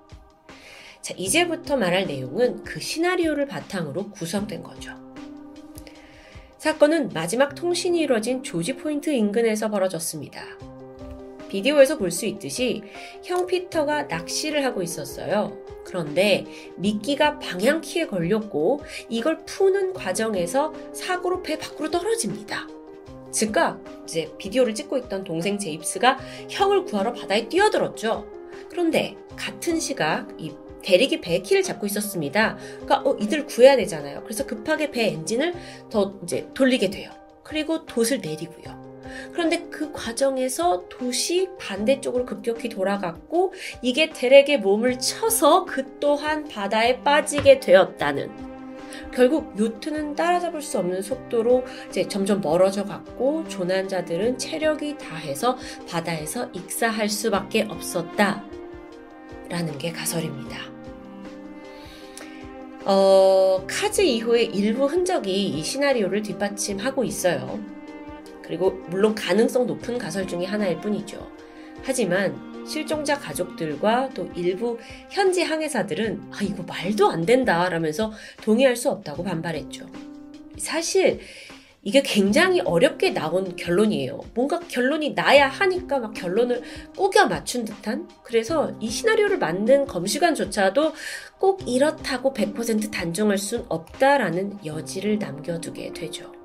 [SPEAKER 1] 자, 이제부터 말할 내용은 그 시나리오를 바탕으로 구성된 거죠. 사건은 마지막 통신이 이루어진 조지 포인트 인근에서 벌어졌습니다. 비디오에서 볼 수 있듯이 형 피터가 낚시를 하고 있었어요. 그런데 미끼가 방향키에 걸렸고 이걸 푸는 과정에서 사고로 배 밖으로 떨어집니다. 즉각 이제 비디오를 찍고 있던 동생 제입스가 형을 구하러 바다에 뛰어들었죠. 그런데 같은 시각 이 대리기 배 키를 잡고 있었습니다. 그러니까 어, 이들 구해야 되잖아요. 그래서 급하게 배 엔진을 더 이제 돌리게 돼요. 그리고 돛을 내리고요. 그런데 그 과정에서 돛이 반대쪽으로 급격히 돌아갔고 이게 대렉에 몸을 쳐서 그 또한 바다에 빠지게 되었다는 결국 요트는 따라잡을 수 없는 속도로 이제 점점 멀어져 갔고 조난자들은 체력이 다해서 바다에서 익사할 수밖에 없었다. 라는 게 가설입니다. 어, 카즈 이후의 일부 흔적이 이 시나리오를 뒷받침하고 있어요. 그리고 물론 가능성 높은 가설 중의 하나일 뿐이죠. 하지만 실종자 가족들과 또 일부 현지 항해사들은 아 이거 말도 안 된다 라면서 동의할 수 없다고 반발했죠. 사실 이게 굉장히 어렵게 나온 결론이에요. 뭔가 결론이 나야 하니까 막 결론을 꾸겨 맞춘 듯한? 그래서 이 시나리오를 만든 검시관조차도 꼭 이렇다고 100% 단정할 순 없다라는 여지를 남겨두게 되죠.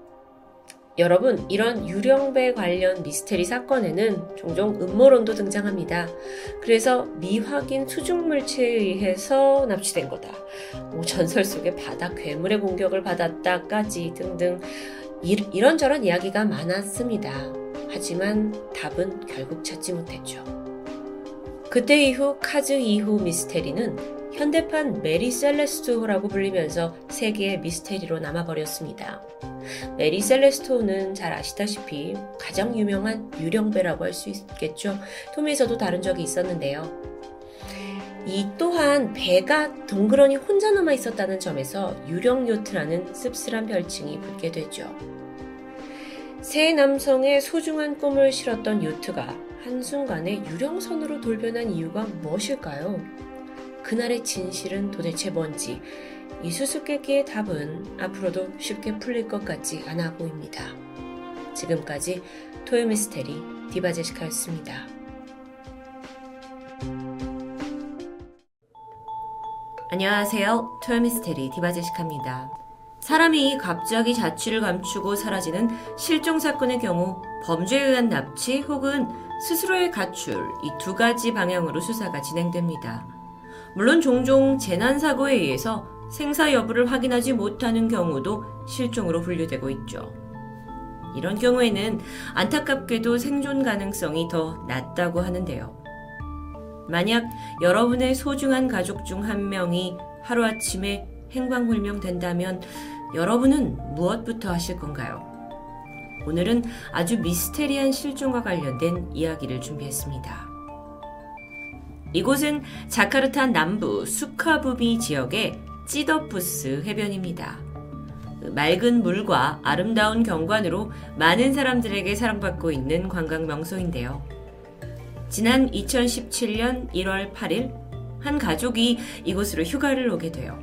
[SPEAKER 1] 여러분, 이런 유령배 관련 미스테리 사건에는 종종 음모론도 등장합니다. 그래서 미확인 수중 물체에 의해서 납치된 거다. 뭐 전설 속의 바다 괴물의 공격을 받았다까지 등등 이, 이런저런 이야기가 많았습니다. 하지만 답은 결국 찾지 못했죠. 그때 이후 카즈 2호 미스테리는 현대판 메리 셀레스트호라고 불리면서 세계의 미스테리로 남아버렸습니다. 메리 셀레스트호는 잘 아시다시피 가장 유명한 유령배라고 할 수 있겠죠. 톰에서도 다룬 적이 있었는데요. 이 또한 배가 덩그러니 혼자 남아 있었다는 점에서 유령 요트라는 씁쓸한 별칭이 붙게 되죠. 새 남성의 소중한 꿈을 실었던 요트가 한순간에 유령선으로 돌변한 이유가 무엇일까요? 그날의 진실은 도대체 뭔지 이 수수께끼의 답은 앞으로도 쉽게 풀릴 것 같지 않아 보입니다. 지금까지 토요미스테리 디바제시카였습니다. 안녕하세요. 토요미스테리 디바제시카입니다. 사람이 갑자기 자취를 감추고 사라지는 실종 사건의 경우 범죄에 의한 납치 혹은 스스로의 가출 이 두 가지 방향으로 수사가 진행됩니다. 물론 종종 재난사고에 의해서 생사 여부를 확인하지 못하는 경우도 실종으로 분류되고 있죠. 이런 경우에는 안타깝게도 생존 가능성이 더 낮다고 하는데요. 만약 여러분의 소중한 가족 중 한 명이 하루아침에 행방불명 된다면 여러분은 무엇부터 하실 건가요? 오늘은 아주 미스테리한 실종과 관련된 이야기를 준비했습니다. 이곳은 자카르타 남부 수카부비 지역의 찌더푸스 해변입니다. 맑은 물과 아름다운 경관으로 많은 사람들에게 사랑받고 있는 관광 명소인데요. 지난 2017년 1월 8일 한 가족이 이곳으로 휴가를 오게 돼요.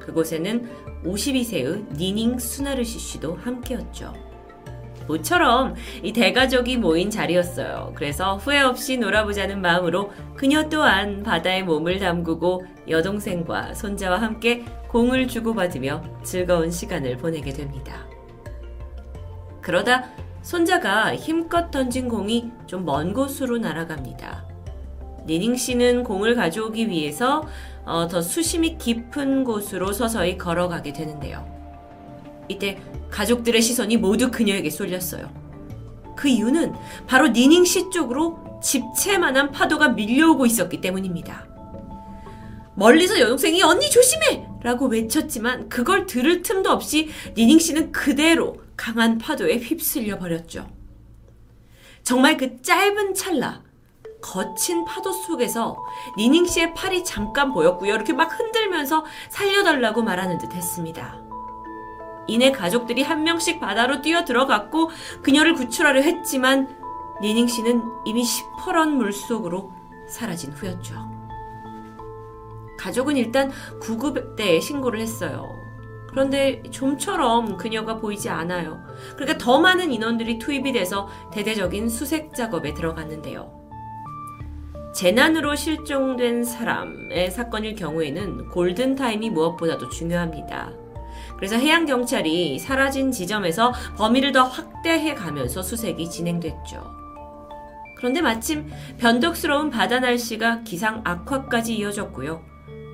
[SPEAKER 1] 그곳에는 52세의 니닝 수나르시 씨도 함께였죠. 모처럼 이 대가족이 모인 자리였어요. 그래서 후회 없이 놀아보자는 마음으로 그녀 또한 바다에 몸을 담그고 여동생과 손자와 함께 공을 주고받으며 즐거운 시간을 보내게 됩니다. 그러다 손자가 힘껏 던진 공이 좀 먼 곳으로 날아갑니다. 니닝 씨는 공을 가져오기 위해서 어, 더 수심이 깊은 곳으로 서서히 걸어가게 되는데요. 이때 가족들의 시선이 모두 그녀에게 쏠렸어요. 그 이유는 바로 니닝 씨 쪽으로 집채만한 파도가 밀려오고 있었기 때문입니다. 멀리서 여동생이 언니 조심해! 라고 외쳤지만 그걸 들을 틈도 없이 니닝 씨는 그대로 강한 파도에 휩쓸려 버렸죠. 정말 그 짧은 찰나, 거친 파도 속에서 니닝 씨의 팔이 잠깐 보였고요. 이렇게 막 흔들면서 살려달라고 말하는 듯 했습니다.
[SPEAKER 2] 이내 가족들이 한 명씩 바다로 뛰어 들어갔고 그녀를 구출하려 했지만 니닝 씨는 이미 시퍼런 물속으로 사라진 후였죠. 가족은 일단 구급대에 신고를 했어요. 그런데 좀처럼 그녀가 보이지 않아요. 그러니까 더 많은 인원들이 투입이 돼서 대대적인 수색 작업에 들어갔는데요. 재난으로 실종된 사람의 사건일 경우에는 골든타임이 무엇보다도 중요합니다. 그래서 해양 경찰이 사라진 지점에서 범위를 더 확대해 가면서 수색이 진행됐죠. 그런데 마침 변덕스러운 바다 날씨가 기상 악화까지 이어졌고요.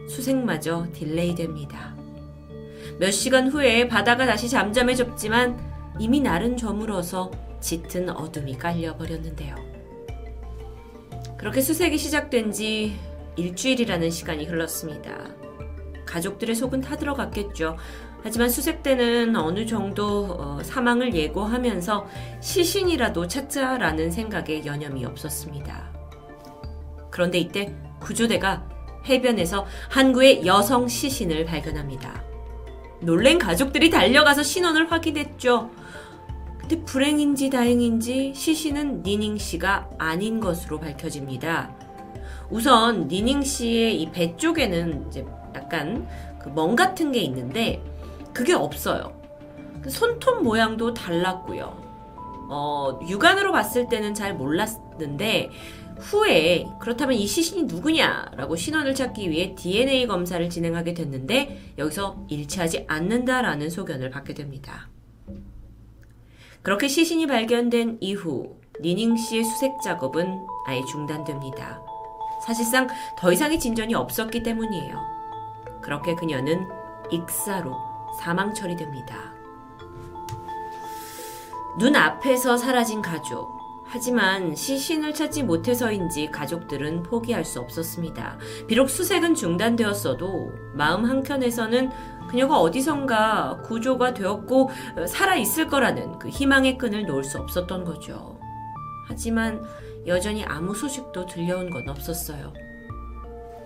[SPEAKER 2] 수색마저 delay 됩니다. 몇 시간 후에 바다가 다시 잠잠해졌지만 이미 날은 저물어서 짙은 어둠이 깔려버렸는데요. 그렇게 수색이 시작된 지 일주일이라는 시간이 흘렀습니다. 가족들의 속은 타들어갔겠죠. 하지만 수색대는 어느 정도 어, 사망을 예고하면서 시신이라도 찾자라는 생각에 여념이 없었습니다. 그런데 이때 구조대가 해변에서 한구의 여성 시신을 발견합니다. 놀랜 가족들이 달려가서 신원을 확인했죠. 근데 불행인지 다행인지 시신은 니닝 씨가 아닌 것으로 밝혀집니다. 우선 니닝 씨의 이 배 쪽에는 이제 약간 그 멍 같은 게 있는데 그게 없어요. 그 손톱 모양도 달랐고요. 어, 육안으로 봤을 때는 잘 몰랐는데 후에 그렇다면 이 시신이 누구냐라고 신원을 찾기 위해 DNA 검사를 진행하게 됐는데 여기서 일치하지 않는다라는 소견을 받게 됩니다. 그렇게 시신이 발견된 이후 니닝 씨의 수색 작업은 아예 중단됩니다. 사실상 더 이상의 진전이 없었기 때문이에요. 그렇게 그녀는 익사로 사망 처리됩니다. 눈 앞에서 사라진 가족. 하지만 시신을 찾지 못해서인지 가족들은 포기할 수 없었습니다. 비록 수색은 중단되었어도 마음 한켠에서는 그녀가 어디선가 구조가 되었고 어, 살아있을 거라는 그 희망의 끈을 놓을 수 없었던 거죠. 하지만 여전히 아무 소식도 들려온 건 없었어요.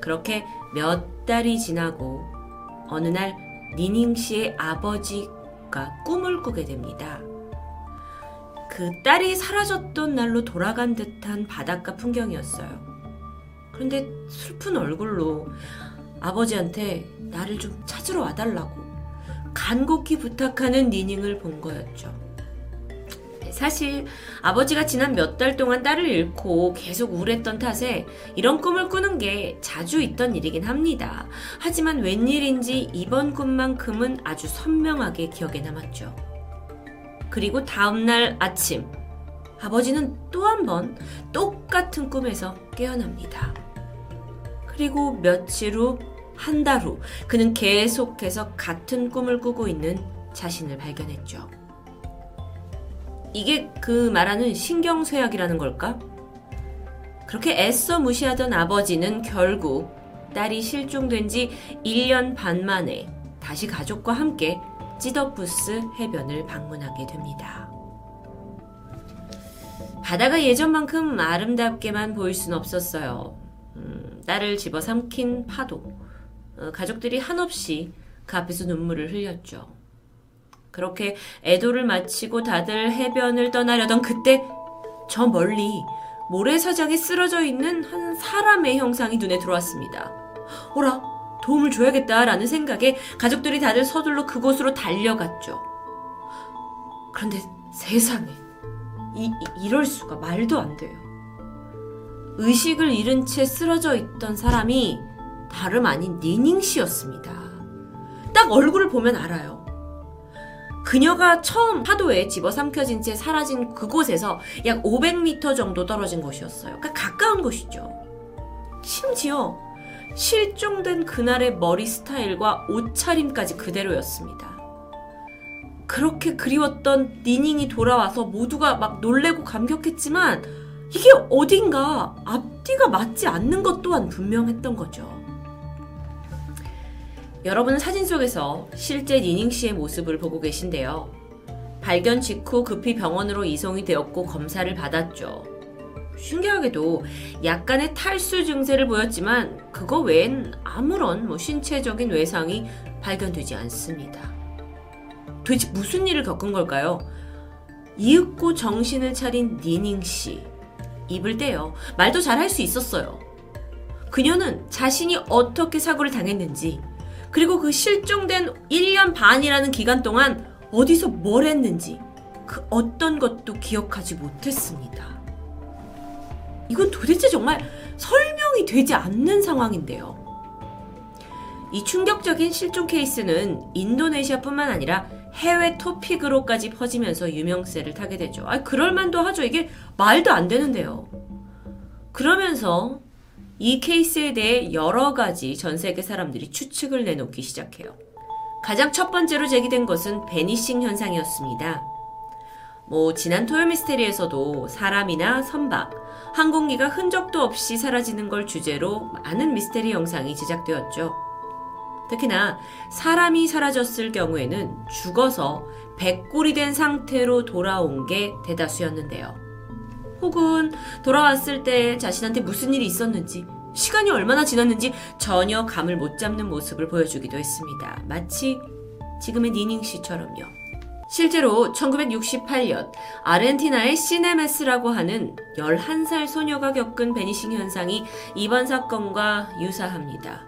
[SPEAKER 2] 그렇게 몇 달이 지나고 어느 날 니닝 씨의 아버지가 꿈을 꾸게 됩니다. 그 딸이 사라졌던 날로 돌아간 듯한 바닷가 풍경이었어요. 그런데 슬픈 얼굴로 아버지한테 나를 좀 찾으러 와달라고 간곡히 부탁하는 니닝을 본 거였죠. 사실 아버지가 지난 몇 달 동안 딸을 잃고 계속 우울했던 탓에 이런 꿈을 꾸는 게 자주 있던 일이긴 합니다. 하지만 웬일인지 이번 꿈만큼은 아주 선명하게 기억에 남았죠. 그리고 다음날 아침 아버지는 또 한 번 똑같은 꿈에서 깨어납니다. 그리고 며칠 후 한 달 후 그는 계속해서 같은 꿈을 꾸고 있는 자신을 발견했죠. 이게 그 말하는 신경쇠약이라는 걸까? 그렇게 애써 무시하던 아버지는 결국 딸이 실종된 지 1년 반 만에 다시 가족과 함께 찌더부스 해변을 방문하게 됩니다. 바다가 예전만큼 아름답게만 보일 순 없었어요. 음, 딸을 집어 삼킨 파도, 어, 가족들이 한없이 그 앞에서 눈물을 흘렸죠. 그렇게 애도를 마치고 다들 해변을 떠나려던 그때 저 멀리 모래사장에 쓰러져 있는 한 사람의 형상이 눈에 들어왔습니다. 오라, 도움을 줘야겠다라는 생각에 가족들이 다들 서둘러 그곳으로 달려갔죠. 그런데 세상에, 이, 이, 이럴 수가 말도 안 돼요. 의식을 잃은 채 쓰러져 있던 사람이 다름 아닌 니닝 씨였습니다. 딱 얼굴을 보면 알아요. 그녀가 처음 파도에 집어삼켜진 채 사라진 그곳에서 약 500m 정도 떨어진 곳이었어요. 그러니까 가까운 곳이죠. 심지어 실종된 그날의 머리 스타일과 옷차림까지 그대로였습니다. 그렇게 그리웠던 니닝이 돌아와서 모두가 막 놀래고 감격했지만 이게 어딘가 앞뒤가 맞지 않는 것 또한 분명했던 거죠. 여러분은 사진 속에서 실제 니닝 씨의 모습을 보고 계신데요. 발견 직후 급히 병원으로 이송이 되었고 검사를 받았죠. 신기하게도 약간의 탈수 증세를 보였지만 그거 외엔 아무런 뭐 신체적인 외상이 발견되지 않습니다. 도대체 무슨 일을 겪은 걸까요? 이윽고 정신을 차린 니닝 씨. 입을 떼요. 말도 잘 할 수 있었어요. 그녀는 자신이 어떻게 사고를 당했는지, 그리고 그 실종된 1년 반이라는 기간 동안 어디서 뭘 했는지, 그 어떤 것도 기억하지 못했습니다. 이건 도대체 정말 설명이 되지 않는 상황인데요. 이 충격적인 실종 케이스는 인도네시아뿐만 아니라 해외 토픽으로까지 퍼지면서 유명세를 타게 되죠. 아, 그럴만도 하죠. 이게 말도 안 되는데요. 그러면서 이 케이스에 대해 여러 가지 전 세계 사람들이 추측을 내놓기 시작해요. 가장 첫 번째로 제기된 것은 베니싱 현상이었습니다. 뭐 지난 토요 미스테리에서도 사람이나 선박, 항공기가 흔적도 없이 사라지는 걸 주제로 많은 미스테리 영상이 제작되었죠. 특히나 사람이 사라졌을 경우에는 죽어서 백골이 된 상태로 돌아온 게 대다수였는데요. 혹은 돌아왔을 때 자신한테 무슨 일이 있었는지, 시간이 얼마나 지났는지 전혀 감을 못 잡는 모습을 보여주기도 했습니다. 마치 지금의 니닝 씨처럼요. 실제로 1968년 아르헨티나의 시네메스라고 하는 11살 소녀가 겪은 베니싱 현상이 이번 사건과 유사합니다.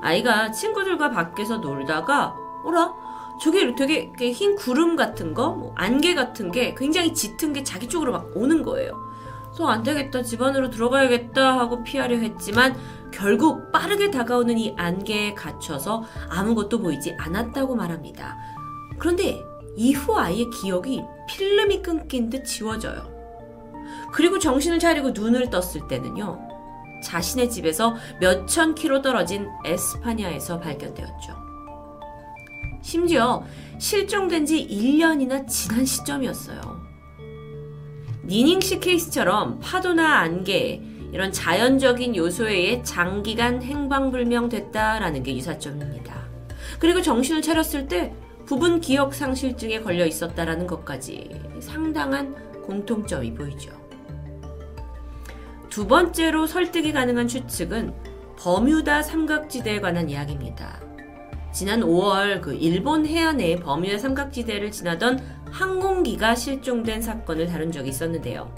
[SPEAKER 2] 아이가 친구들과 밖에서 놀다가 어라? 저게 되게 흰 구름 같은 거, 뭐 안개 같은 게 굉장히 짙은 게 자기 쪽으로 막 오는 거예요. 그래서 안 되겠다, 집 안으로 들어가야겠다 하고 피하려 했지만 결국 빠르게 다가오는 이 안개에 갇혀서 아무것도 보이지 않았다고 말합니다. 그런데 이후 아이의 기억이 필름이 끊긴 듯 지워져요. 그리고 정신을 차리고 눈을 떴을 때는요, 자신의 집에서 몇천 킬로 떨어진 에스파냐에서 발견되었죠. 심지어 실종된 지 1년이나 지난 시점이었어요. 니닝시 케이스처럼 파도나 안개, 이런 자연적인 요소에 의해 장기간 행방불명됐다라는 게 유사점입니다. 그리고 정신을 차렸을 때 부분 기억 상실증에 걸려 있었다라는 것까지 상당한 공통점이 보이죠. 두 번째로 설득이 가능한 추측은 버뮤다 삼각지대에 관한 이야기입니다. 지난 5월 그 일본 해안의 버뮤다 삼각지대를 지나던 항공기가 실종된 사건을 다룬 적이 있었는데요.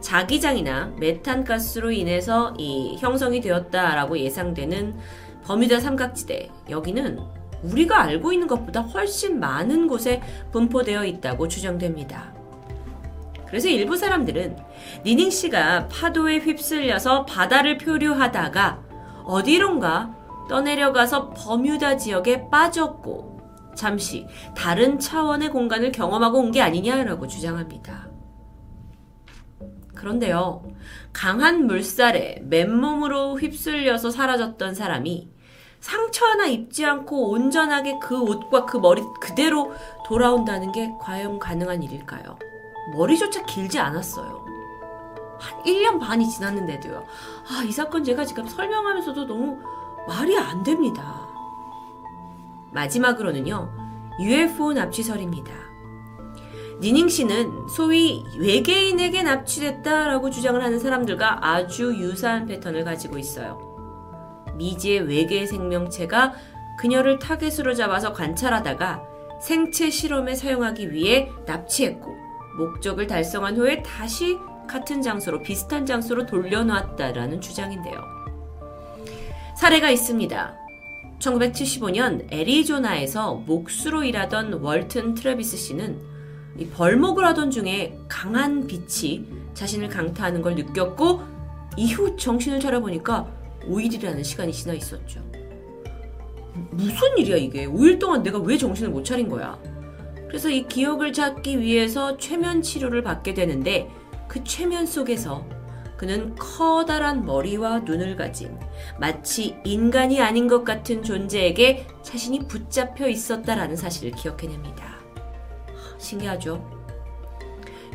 [SPEAKER 2] 자기장이나 메탄가스로 인해서 이 형성이 되었다라고 예상되는 버뮤다 삼각지대. 여기는 우리가 알고 있는 것보다 훨씬 많은 곳에 분포되어 있다고 추정됩니다. 그래서 일부 사람들은 니닝 씨가 파도에 휩쓸려서 바다를 표류하다가 어디론가 떠내려가서 버뮤다 지역에 빠졌고 잠시 다른 차원의 공간을 경험하고 온 게 아니냐라고 주장합니다. 그런데요, 강한 물살에 맨몸으로 휩쓸려서 사라졌던 사람이 상처 하나 입지 않고 온전하게 그 옷과 그 머리 그대로 돌아온다는 게 과연 가능한 일일까요? 머리조차 길지 않았어요. 한 1년 반이 지났는데도요. 아, 이 사건 제가 지금 설명하면서도 너무 말이 안 됩니다. 마지막으로는요, UFO 납치설입니다. 니닝 씨는 소위 외계인에게 납치됐다라고 주장을 하는 사람들과 아주 유사한 패턴을 가지고 있어요. 미지의 외계 생명체가 그녀를 타겟으로 잡아서 관찰하다가 생체 실험에 사용하기 위해 납치했고 목적을 달성한 후에 다시 같은 장소로 비슷한 장소로 돌려놓았다라는 주장인데요. 사례가 있습니다. 1975년 애리조나에서 목수로 일하던 월튼 트래비스 씨는 벌목을 하던 중에 강한 빛이 자신을 강타하는 걸 느꼈고 이후 정신을 차려보니까 5일이라는 시간이 지나 있었죠. 무슨 일이야 이게? 5일 동안 내가 왜 정신을 못 차린 거야? 그래서 이 기억을 찾기 위해서 최면 치료를 받게 되는데 그 최면 속에서 그는 커다란 머리와 눈을 가진 마치 인간이 아닌 것 같은 존재에게 자신이 붙잡혀 있었다라는 사실을 기억해냅니다. 신기하죠?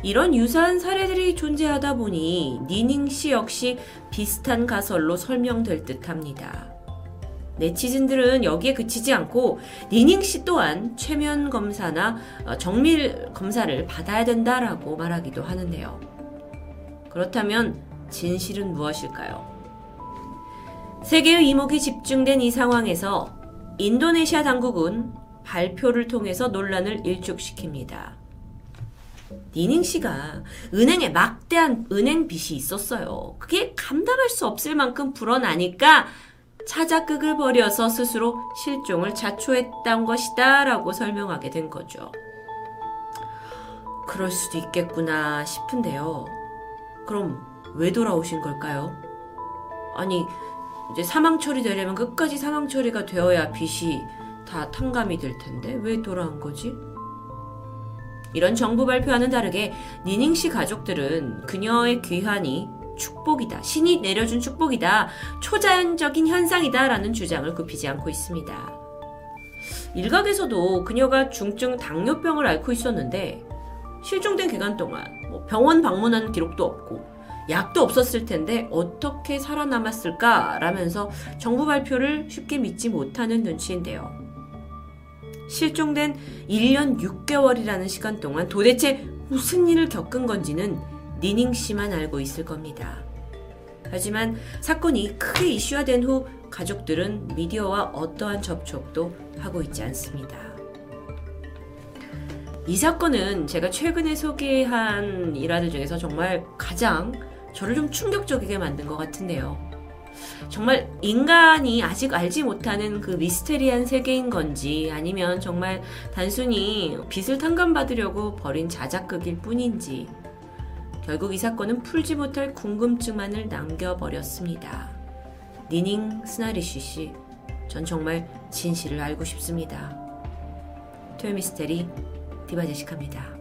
[SPEAKER 2] 이런 유사한 사례들이 존재하다 보니 니닝 씨 역시 비슷한 가설로 설명될 듯 합니다. 네티즌들은 여기에 그치지 않고 니닝 씨 또한 최면 검사나 어, 정밀 검사를 받아야 된다라고 말하기도 하는데요. 그렇다면 진실은 무엇일까요? 세계의 이목이 집중된 이 상황에서 인도네시아 당국은 발표를 통해서 논란을 일축시킵니다. 니닝 씨가 은행에 막대한 은행 빚이 있었어요. 그게 감당할 수 없을 만큼 불어나니까 차자극을 벌여서 스스로 실종을 자초했던 것이다 라고 설명하게 된 거죠. 그럴 수도 있겠구나 싶은데요. 그럼 왜 돌아오신 걸까요? 아니, 이제 사망 처리되려면 끝까지 사망 처리가 되어야 빚이 다 탕감이 될 텐데 왜 돌아온 거지? 이런 정부 발표와는 다르게 니닝 씨 가족들은 그녀의 귀환이 축복이다. 신이 내려준 축복이다. 초자연적인 현상이다. 라는 주장을 굽히지 않고 있습니다. 일각에서도 그녀가 중증 당뇨병을 앓고 있었는데 실종된 기간 동안 뭐 병원 방문한 기록도 없고 약도 없었을 텐데 어떻게 살아남았을까? 라면서 정부 발표를 쉽게 믿지 못하는 눈치인데요. 실종된 1년 6개월이라는 시간 동안 도대체 무슨 일을 겪은 건지는 니닝 씨만 알고 있을 겁니다. 하지만 사건이 크게 이슈화된 후 가족들은 미디어와 어떠한 접촉도 하고 있지 않습니다. 이 사건은 제가 최근에 소개한 일화들 중에서 정말 가장 저를 좀 충격적이게 만든 것 같은데요. 정말 인간이 아직 알지 못하는 그 미스테리한 세계인 건지 아니면 정말 단순히 빚을 탕감받으려고 벌인 자작극일 뿐인지 결국 이 사건은 풀지 못할 궁금증만을 남겨버렸습니다. 니닝 스나리쉬 씨, 전 정말 진실을 알고 싶습니다. 토요미스테리 디바제식합니다.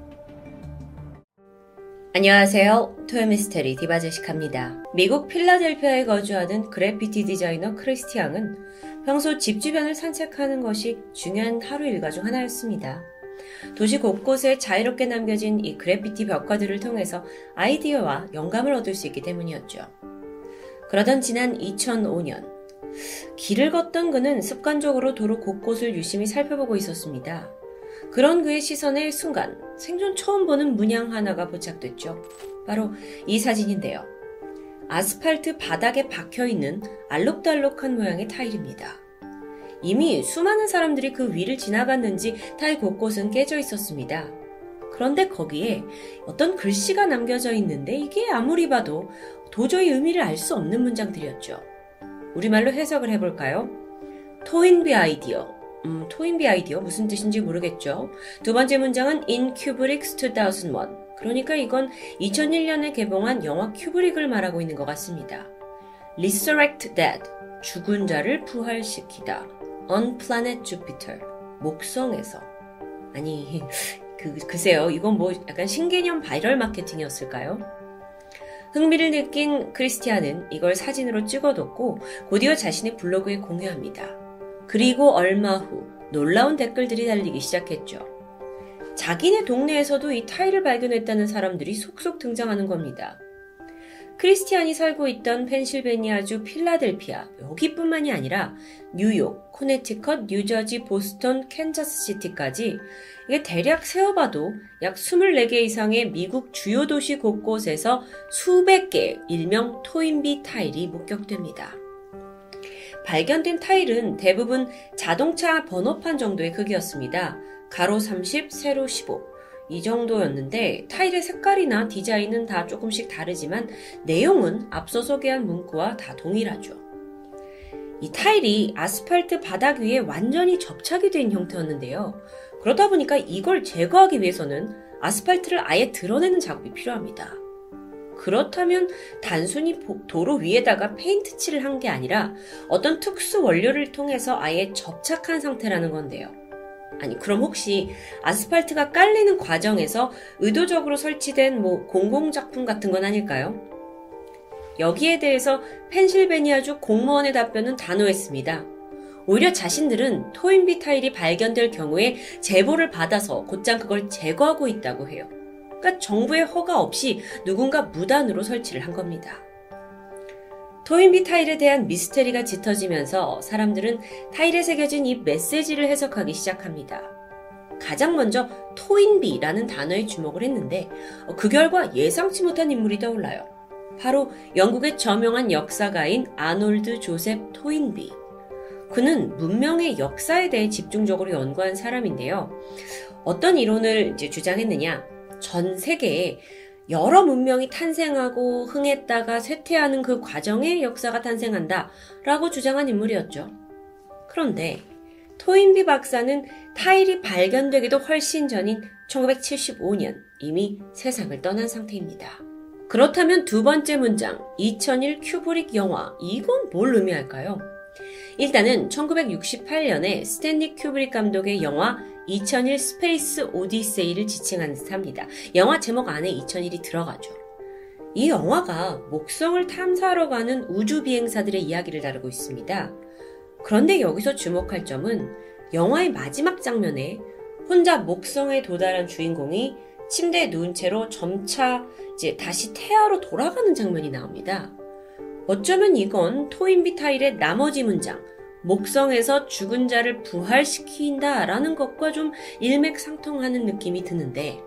[SPEAKER 1] 안녕하세요. 토요미스테리 디바제식합니다. 미국 필라델피아에 거주하는 그래피티 디자이너 크리스티 양은 평소 집 주변을 산책하는 것이 중요한 하루 일과 중 하나였습니다. 도시 곳곳에 자유롭게 남겨진 이 그래피티 벽화들을 통해서 아이디어와 영감을 얻을 수 있기 때문이었죠. 그러던 지난 2005년, 길을 걷던 그는 습관적으로 도로 곳곳을 유심히 살펴보고 있었습니다. 그런 그의 시선에 순간 생전 처음 보는 문양 하나가 포착됐죠. 바로 이 사진인데요. 아스팔트 바닥에 박혀 있는 알록달록한 모양의 타일입니다. 이미 수많은 사람들이 그 위를 지나갔는지 타일 곳곳은 깨져 있었습니다. 그런데 거기에 어떤 글씨가 남겨져 있는데 이게 아무리 봐도 도저히 의미를 알 수 없는 문장들이었죠. 우리말로 해석을 해볼까요? 토인비 아이디어, 음, 토인비 아이디어 무슨 뜻인지 모르겠죠. 두 번째 문장은 In Kubrick's 2001. 그러니까 이건 2001년에 개봉한 영화 큐브릭을 말하고 있는 것 같습니다. Resurrect Dead. 죽은 자를 부활시키다. On Planet Jupiter. 목성에서. 아니, 그, 글쎄요. 이건 뭐 약간 신개념 바이럴 마케팅이었을까요? 흥미를 느낀 크리스티안은 이걸 사진으로 찍어뒀고 곧이어 자신의 블로그에 공유합니다. 그리고 얼마 후 놀라운 댓글들이 달리기 시작했죠. 자기네 동네에서도 이 타일을 발견했다는 사람들이 속속 등장하는 겁니다. 크리스티안이 살고 있던 펜실베니아주 필라델피아, 여기뿐만이 아니라 뉴욕, 코네티컷, 뉴저지, 보스턴, 캔자스시티까지 이게 대략 세어봐도 약 24개 이상의 미국 주요 도시 곳곳에서 수백 개의 일명 토인비 타일이 목격됩니다. 발견된 타일은 대부분 자동차 번호판 정도의 크기였습니다. 가로 30, 세로 15. 이 정도였는데 타일의 색깔이나 디자인은 다 조금씩 다르지만 내용은 앞서 소개한 문구와 다 동일하죠. 이 타일이 아스팔트 바닥 위에 완전히 접착이 된 형태였는데요. 그러다 보니까 이걸 제거하기 위해서는 아스팔트를 아예 드러내는 작업이 필요합니다. 그렇다면 단순히 도로 위에다가 페인트 칠을 한 게 아니라 어떤 특수 원료를 통해서 아예 접착한 상태라는 건데요. 아니, 그럼 혹시 아스팔트가 깔리는 과정에서 의도적으로 설치된 뭐 공공작품 같은 건 아닐까요? 여기에 대해서 펜실베니아주 공무원의 답변은 단호했습니다. 오히려 자신들은 토인비 타일이 발견될 경우에 제보를 받아서 곧장 그걸 제거하고 있다고 해요. 그러니까 정부의 허가 없이 누군가 무단으로 설치를 한 겁니다. 토인비 타일에 대한 미스테리가 짙어지면서 사람들은 타일에 새겨진 이 메시지를 해석하기 시작합니다. 가장 먼저 토인비라는 단어에 주목을 했는데 그 결과 예상치 못한 인물이 떠올라요. 바로 영국의 저명한 역사가인 아놀드 조셉 토인비. 그는 문명의 역사에 대해 집중적으로 연구한 사람인데요. 어떤 이론을 주장했느냐? 전 세계에 여러 문명이 탄생하고 흥했다가 쇠퇴하는 그 과정에 역사가 탄생한다 라고 주장한 인물이었죠. 그런데 토인비 박사는 타일이 발견되기도 훨씬 전인 1975년 이미 세상을 떠난 상태입니다. 그렇다면 두 번째 문장, 2001 큐브릭 영화, 이건 뭘 의미할까요? 일단은 1968년에 스탠리 큐브릭 감독의 영화 2001 스페이스 오디세이를 지칭한 듯 합니다. 영화 제목 안에 2001이 들어가죠. 이 영화가 목성을 탐사하러 가는 우주 비행사들의 이야기를 다루고 있습니다. 그런데 여기서 주목할 점은 영화의 마지막 장면에 혼자 목성에 도달한 주인공이 침대에 누운 채로 점차 이제 다시 태아로 돌아가는 장면이 나옵니다. 어쩌면 이건 토인비 타일의 나머지 문장, 목성에서 죽은 자를 부활시킨다 라는 것과 좀 일맥상통하는 느낌이 드는데,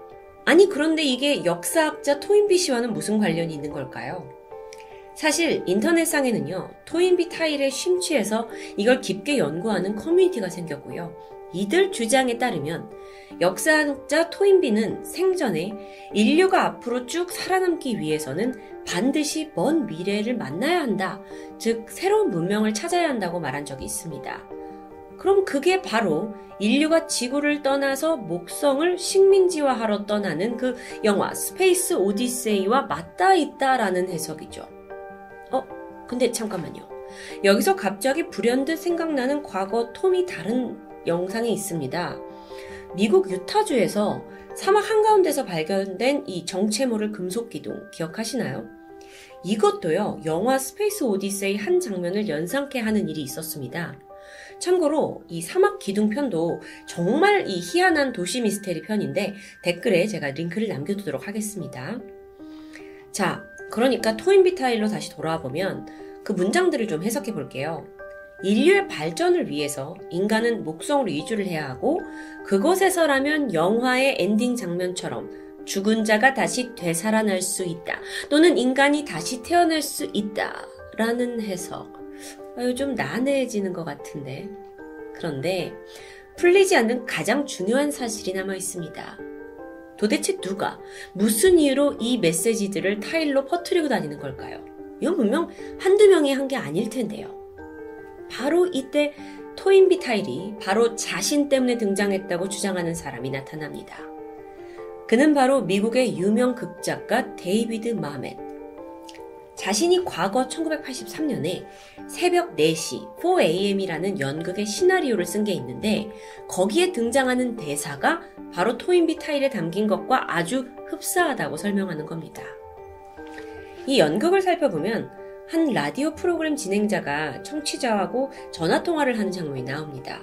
[SPEAKER 1] 아니, 그런데 이게 역사학자 토인비 씨와는 무슨 관련이 있는 걸까요? 사실 인터넷상에는요, 토인비 타일에 심취해서 이걸 깊게 연구하는 커뮤니티가 생겼고요. 이들 주장에 따르면 역사학자 토인비는 생전에 인류가 앞으로 쭉 살아남기 위해서는 반드시 먼 미래를 만나야 한다. 즉, 새로운 문명을 찾아야 한다고 말한 적이 있습니다. 그럼 그게 바로 인류가 지구를 떠나서 목성을 식민지화하러 떠나는 그 영화 스페이스 오디세이와 맞닿아 있다라는 해석이죠. 어, 근데 잠깐만요. 여기서 갑자기 불현듯 생각나는 과거 톰이 다룬 영상이 있습니다. 미국 유타주에서 사막 한가운데서 발견된 이 정체모를 금속 기둥 기억하시나요? 이것도요, 영화 스페이스 오디세이 한 장면을 연상케 하는 일이 있었습니다. 참고로 이 사막 기둥 편도 정말 이 희한한 도시 미스테리 편인데 댓글에 제가 링크를 남겨두도록 하겠습니다. 자, 그러니까 토인비 타일로 다시 돌아와 보면 그 문장들을 좀 해석해 볼게요. 인류의 발전을 위해서 인간은 목성으로 이주를 해야 하고 그곳에서라면 영화의 엔딩 장면처럼 죽은 자가 다시 되살아날 수 있다. 또는 인간이 다시 태어날 수 있다. 라는 해석. 아유, 좀 난해해지는 것 같은데. 그런데 풀리지 않는 가장 중요한 사실이 남아 있습니다. 도대체 누가 무슨 이유로 이 메시지들을 타일로 퍼뜨리고 다니는 걸까요? 이건 분명 한두 명이 한 게 아닐 텐데요. 바로 이때 토인비 타일이 바로 자신 때문에 등장했다고 주장하는 사람이 나타납니다. 그는 바로 미국의 유명 극작가 데이비드 마멧. 자신이 과거 1983년에 새벽 4시 4am이라는 연극의 시나리오를 쓴 게 있는데 거기에 등장하는 대사가 바로 토인비 타일에 담긴 것과 아주 흡사하다고 설명하는 겁니다. 이 연극을 살펴보면 한 라디오 프로그램 진행자가 청취자하고 전화 통화를 하는 장면이 나옵니다.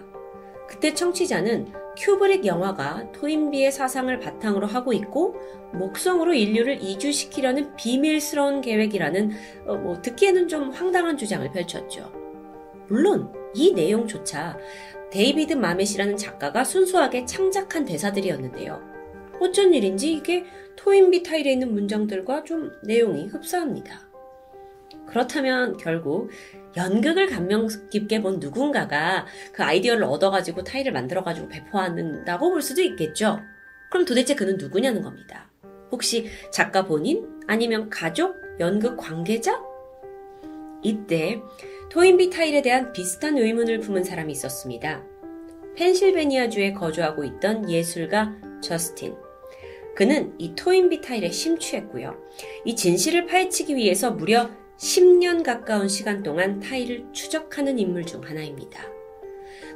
[SPEAKER 1] 그때 청취자는 큐브릭 영화가 토인비의 사상을 바탕으로 하고 있고 목성으로 인류를 이주시키려는 비밀스러운 계획이라는 어, 뭐 듣기에는 좀 황당한 주장을 펼쳤죠. 물론 이 내용조차 데이비드 마멧이라는 작가가 순수하게 창작한 대사들이었는데요. 어쩐 일인지 이게 토인비 타일에 있는 문장들과 좀 내용이 흡사합니다. 그렇다면 결국 연극을 감명 깊게 본 누군가가 그 아이디어를 얻어가지고 타일을 만들어가지고 배포한다고 볼 수도 있겠죠. 그럼 도대체 그는 누구냐는 겁니다. 혹시 작가 본인? 아니면 가족? 연극 관계자? 이때 토인비 타일에 대한 비슷한 의문을 품은 사람이 있었습니다. 펜실베니아주에 거주하고 있던 예술가 저스틴. 그는 이 토인비 타일에 심취했고요. 이 진실을 파헤치기 위해서 무려 10년 가까운 시간 동안 타일을 추적하는 인물 중 하나입니다.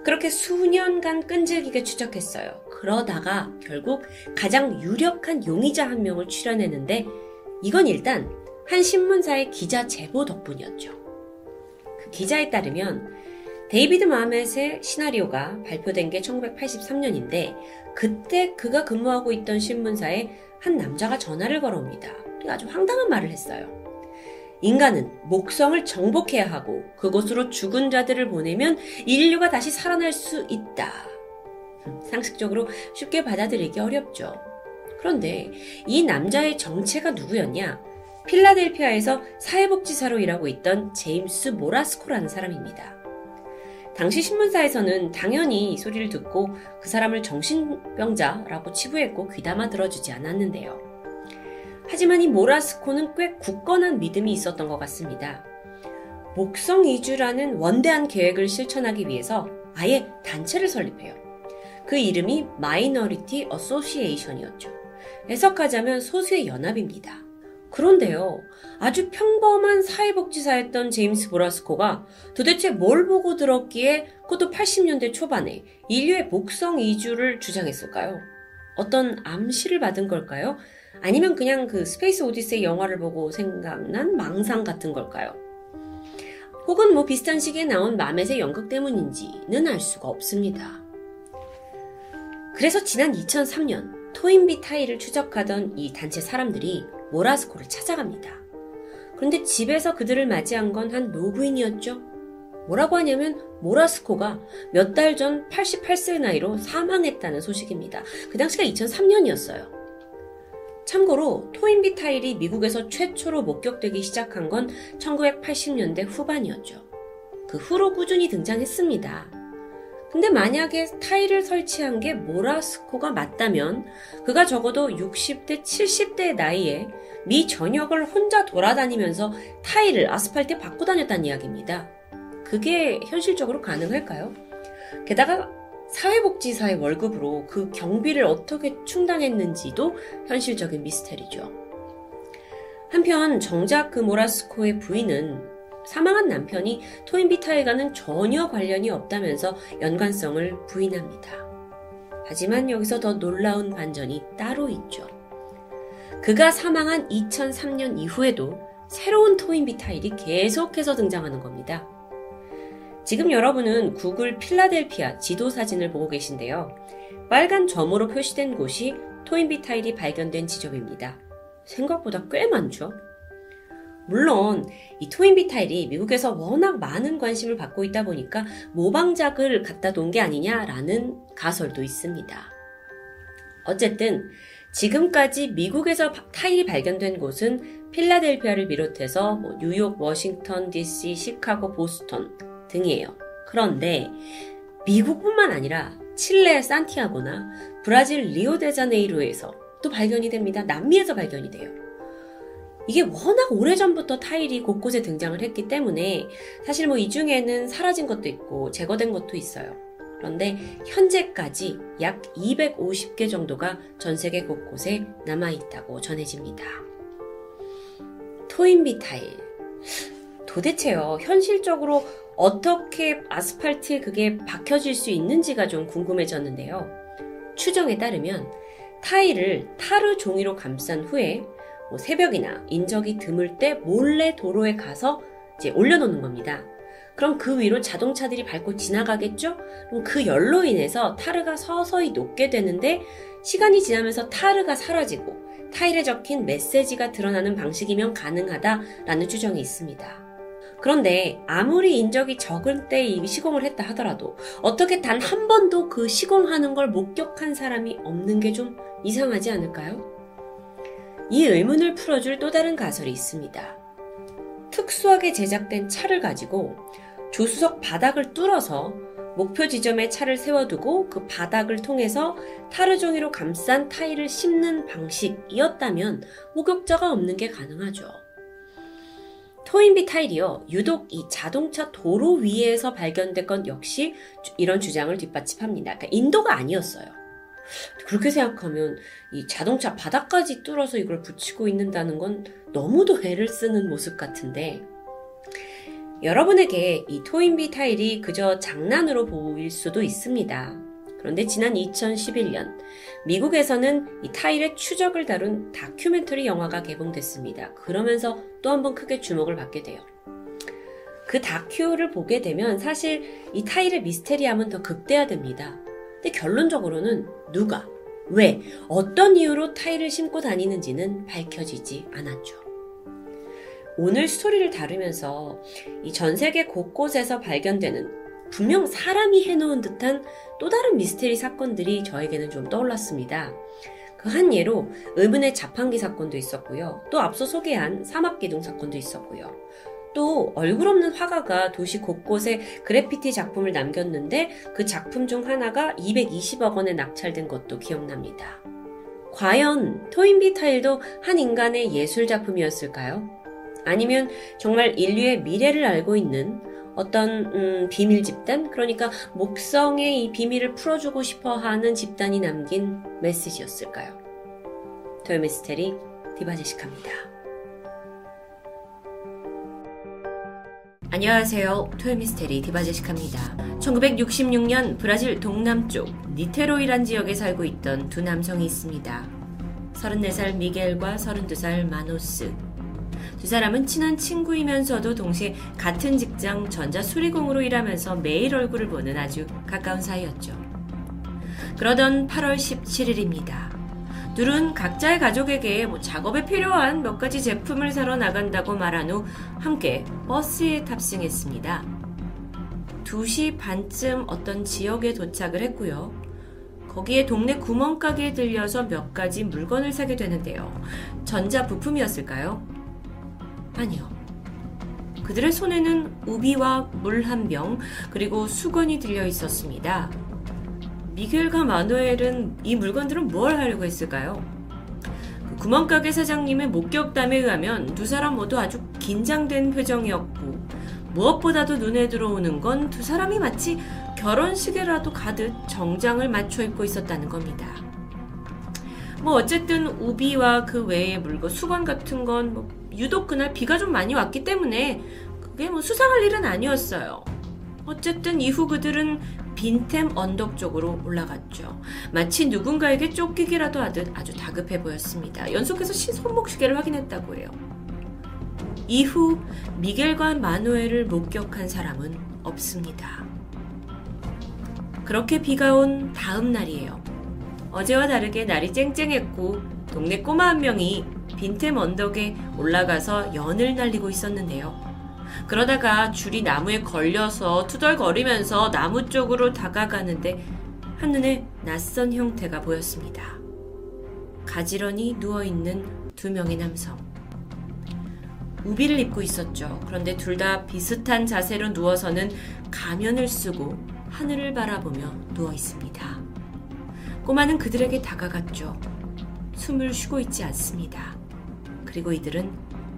[SPEAKER 1] 그렇게 수년간 끈질기게 추적했어요. 그러다가 결국 가장 유력한 용의자 한 명을 출연했는데 이건 일단 한 신문사의 기자 제보 덕분이었죠. 그 기자에 따르면 데이비드 마멧의 시나리오가 발표된 게 1983년인데 그때 그가 근무하고 있던 신문사에 한 남자가 전화를 걸어옵니다. 아주 황당한 말을 했어요. 인간은 목성을 정복해야 하고 그곳으로 죽은 자들을 보내면 인류가 다시 살아날 수 있다. 상식적으로 쉽게 받아들이기 어렵죠. 그런데 이 남자의 정체가 누구였냐? 필라델피아에서 사회복지사로 일하고 있던 제임스 모라스코라는 사람입니다. 당시 신문사에서는 당연히 이 소리를 듣고 그 사람을 정신병자라고 치부했고 귀담아 들어주지 않았는데요. 하지만 이 모라스코는 꽤 굳건한 믿음이 있었던 것 같습니다. 목성 이주라는 원대한 계획을 실천하기 위해서 아예 단체를 설립해요. 그 이름이 Minority Association이었죠. 해석하자면 소수의 연합입니다. 그런데요, 아주 평범한 사회복지사였던 제임스 보라스코가 도대체 뭘 보고 들었기에 그것도 80년대 초반에 인류의 목성 이주를 주장했을까요? 어떤 암시를 받은 걸까요? 아니면 그냥 그 Space Odyssey 영화를 보고 생각난 망상 같은 걸까요? 혹은 뭐 비슷한 시기에 나온 마멧의 연극 때문인지는 알 수가 없습니다. 그래서 지난 2003년 토인비 타이를 추적하던 이 단체 사람들이 모라스코를 찾아갑니다. 그런데 집에서 그들을 맞이한 건 한 노부인이었죠. 뭐라고 하냐면 모라스코가 몇 달 전 88세 나이로 사망했다는 소식입니다. 그 당시가 2003년이었어요. 참고로 토인비 타일이 미국에서 최초로 목격되기 시작한 건 1980년대 후반이었죠. 그 후로 꾸준히 등장했습니다. 근데 만약에 타일을 설치한 게 모라스코가 맞다면 그가 적어도 60대, 70대 나이에 미 전역을 혼자 돌아다니면서 타일을 아스팔트에 바꾸 다녔다는 이야기입니다. 그게 현실적으로 가능할까요? 게다가 사회복지사의 월급으로 그 경비를 어떻게 충당했는지도 현실적인 미스테리죠. 한편 정작 그 모라스코의 부인은 사망한 남편이 토인비타일과는 전혀 관련이 없다면서 연관성을 부인합니다. 하지만 여기서 더 놀라운 반전이 따로 있죠. 그가 사망한 2003년 이후에도 새로운 토인비타일이 계속해서 등장하는 겁니다. 지금 여러분은 구글 필라델피아 지도 사진을 보고 계신데요. 빨간 점으로 표시된 곳이 토인비 타일이 발견된 지점입니다. 생각보다 꽤 많죠? 물론 이 토인비 타일이 미국에서 워낙 많은 관심을 받고 있다 보니까 모방작을 갖다 놓은 게 아니냐라는 가설도 있습니다. 어쨌든 지금까지 미국에서 타일이 발견된 곳은 필라델피아를 비롯해서 뭐 뉴욕, 워싱턴, DC, 시카고, 보스턴 등이에요. 그런데 미국뿐만 아니라 칠레 산티아고나 브라질 리오데자네이루에서 또 발견이 됩니다. 남미에서 발견이 돼요. 이게 워낙 오래전부터 타일이 곳곳에 등장을 했기 때문에 사실 뭐 이 중에는 사라진 것도 있고 제거된 것도 있어요. 그런데 현재까지 약 250개 정도가 전 세계 곳곳에 남아 있다고 전해집니다. 토인비 타일. 도대체요, 현실적으로 어떻게 아스팔트에 그게 박혀질 수 있는지가 좀 궁금해졌는데요. 추정에 따르면 타일을 타르 종이로 감싼 후에 뭐 새벽이나 인적이 드물 때 몰래 도로에 가서 이제 올려놓는 겁니다. 그럼 그 위로 자동차들이 밟고 지나가겠죠? 그럼 그 열로 인해서 타르가 서서히 녹게 되는데 시간이 지나면서 타르가 사라지고 타일에 적힌 메시지가 드러나는 방식이면 가능하다라는 추정이 있습니다. 그런데 아무리 인적이 적을 때이 시공을 했다 하더라도 어떻게 단 한 번도 그 시공하는 걸 목격한 사람이 없는 게 좀 이상하지 않을까요? 이 의문을 풀어줄 또 다른 가설이 있습니다. 특수하게 제작된 차를 가지고 조수석 바닥을 뚫어서 목표 지점에 차를 세워두고 그 바닥을 통해서 타르 종이로 감싼 타일을 씹는 방식이었다면 목격자가 없는 게 가능하죠. 토인비 타일이요. 유독 이 자동차 도로 위에서 발견된 건 역시 이런 주장을 뒷받침합니다. 그러니까 인도가 아니었어요. 그렇게 생각하면 이 자동차 바닥까지 뚫어서 이걸 붙이고 있는다는 건 너무도 애를 쓰는 모습 같은데 여러분에게 이 토인비 타일이 그저 장난으로 보일 수도 있습니다. 그런데 지난 2011년 미국에서는 이 타일의 추적을 다룬 다큐멘터리 영화가 개봉됐습니다. 그러면서 또 한 번 크게 주목을 받게 돼요. 그 다큐를 보게 되면 사실 이 타일의 미스테리함은 더 극대화됩니다. 근데 결론적으로는 누가, 왜, 어떤 이유로 타일을 심고 다니는지는 밝혀지지 않았죠. 오늘 스토리를 다루면서 이 전 세계 곳곳에서 발견되는 분명 사람이 해놓은 듯한 또 다른 미스테리 사건들이 저에게는 좀 떠올랐습니다. 그 한 예로 의문의 자판기 사건도 있었고요. 또 앞서 소개한 사막기둥 사건도 있었고요. 또 얼굴 없는 화가가 도시 곳곳에 그래피티 작품을 남겼는데 그 작품 중 하나가 220억 원에 낙찰된 것도 기억납니다. 과연 토인비 타일도 한 인간의 예술 작품이었을까요? 아니면 정말 인류의 미래를 알고 있는 어떤 음, 비밀 집단, 그러니까 목성의 이 비밀을 풀어주고 싶어하는 집단이 남긴 메시지였을까요? 토요미스테리 디바제시카입니다. 안녕하세요. 토요미스테리 디바제시카입니다. 1966년 브라질 동남쪽 니테로이란 지역에 살고 있던 두 남성이 있습니다. 34살 미겔과 32살 마노스. 두 사람은 친한 친구이면서도 동시에 같은 직장 전자 수리공으로 일하면서 매일 얼굴을 보는 아주 가까운 사이였죠. 그러던 8월 17일입니다. 둘은 각자의 가족에게 뭐 작업에 필요한 몇 가지 제품을 사러 나간다고 말한 후 함께 버스에 탑승했습니다. 2시 반쯤 어떤 지역에 도착을 했고요. 거기에 동네 구멍가게에 들려서 몇 가지 물건을 사게 되는데요. 전자 부품이었을까요? 아니요. 그들의 손에는 우비와 물 한 병, 그리고 수건이 들려 있었습니다. 미겔과 마누엘은 이 물건들은 뭘 하려고 했을까요? 그 구멍가게 사장님의 목격담에 의하면 두 사람 모두 아주 긴장된 표정이었고 무엇보다도 눈에 들어오는 건 두 사람이 마치 결혼식에라도 가듯 정장을 맞춰 입고 있었다는 겁니다. 뭐 어쨌든 우비와 그 외의 물건, 수건 같은 건뭐 유독 그날 비가 좀 많이 왔기 때문에 그게 뭐 수상할 일은 아니었어요. 어쨌든 이후 그들은 빈템 언덕 쪽으로 올라갔죠. 마치 누군가에게 쫓기기라도 하듯 아주 다급해 보였습니다. 연속해서 손목 시계를 확인했다고 해요. 이후 미겔과 마누엘을 목격한 사람은 없습니다. 그렇게 비가 온 다음 날이에요. 어제와 다르게 날이 쨍쨍했고 동네 꼬마 한 명이 빈템 언덕에 올라가서 연을 날리고 있었는데요. 그러다가 줄이 나무에 걸려서 투덜거리면서 나무 쪽으로 다가가는데 한눈에 낯선 형태가 보였습니다. 가지런히 누워있는 두 명의 남성. 우비를 입고 있었죠. 그런데 둘 다 비슷한 자세로 누워서는 가면을 쓰고 하늘을 바라보며 누워 있습니다. 꼬마는 그들에게 다가갔죠. 숨을 쉬고 있지 않습니다. 그리고 이들은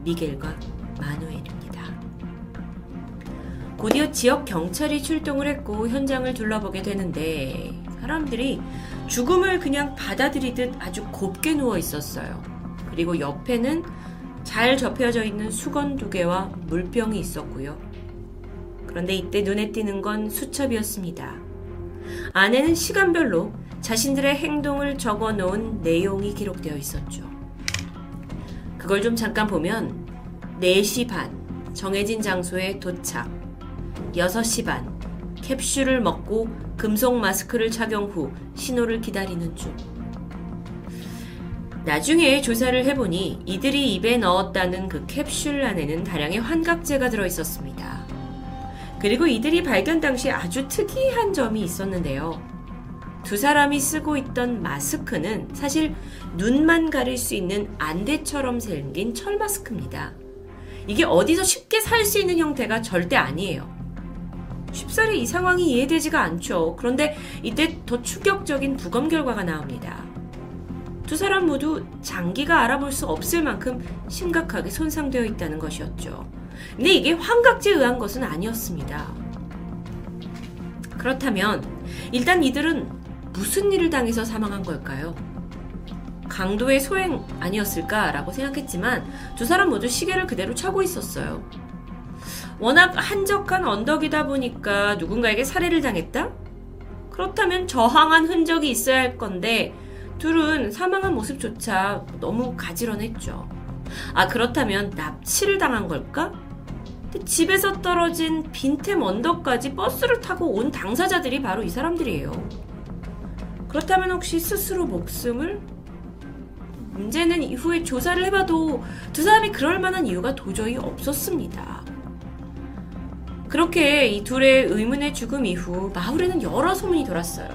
[SPEAKER 1] 미겔과 마누엘입니다. 곧이어 지역 경찰이 출동을 했고 현장을 둘러보게 되는데 사람들이 죽음을 그냥 받아들이듯 아주 곱게 누워 있었어요. 그리고 옆에는 잘 접혀져 있는 수건 두 개와 물병이 있었고요. 그런데 이때 눈에 띄는 건 수첩이었습니다. 안에는 시간별로 자신들의 행동을 적어 놓은 내용이 기록되어 있었죠. 그걸 좀 잠깐 보면 4시 반 정해진 장소에 도착 6시 반 캡슐을 먹고 금속 마스크를 착용 후 신호를 기다리는 중. 나중에 조사를 해보니 이들이 입에 넣었다는 그 캡슐 안에는 다량의 환각제가 들어있었습니다. 그리고 이들이 발견 당시 아주 특이한 점이 있었는데요. 두 사람이 쓰고 있던 마스크는 사실 눈만 가릴 수 있는 안대처럼 생긴 철 마스크입니다. 이게 어디서 쉽게 살 수 있는 형태가 절대 아니에요. 쉽사리 이 상황이 이해되지가 않죠. 그런데 이때 더 충격적인 부검 결과가 나옵니다. 두 사람 모두 장기가 알아볼 수 없을 만큼 심각하게 손상되어 있다는 것이었죠. 근데 이게 환각제에 의한 것은 아니었습니다. 그렇다면 일단 이들은 무슨 일을 당해서 사망한 걸까요? 강도의 소행 아니었을까라고 생각했지만 두 사람 모두 시계를 그대로 차고 있었어요. 워낙 한적한 언덕이다 보니까 누군가에게 살해를 당했다? 그렇다면 저항한 흔적이 있어야 할 건데 둘은 사망한 모습조차 너무 가지런했죠. 아, 그렇다면 납치를 당한 걸까? 집에서 떨어진 빈템 언덕까지 버스를 타고 온 당사자들이 바로 이 사람들이에요. 그렇다면 혹시 스스로 목숨을? 문제는 이후에 조사를 해봐도 두 사람이 그럴 만한 이유가 도저히 없었습니다. 그렇게 이 둘의 의문의 죽음 이후 마을에는 여러 소문이 돌았어요.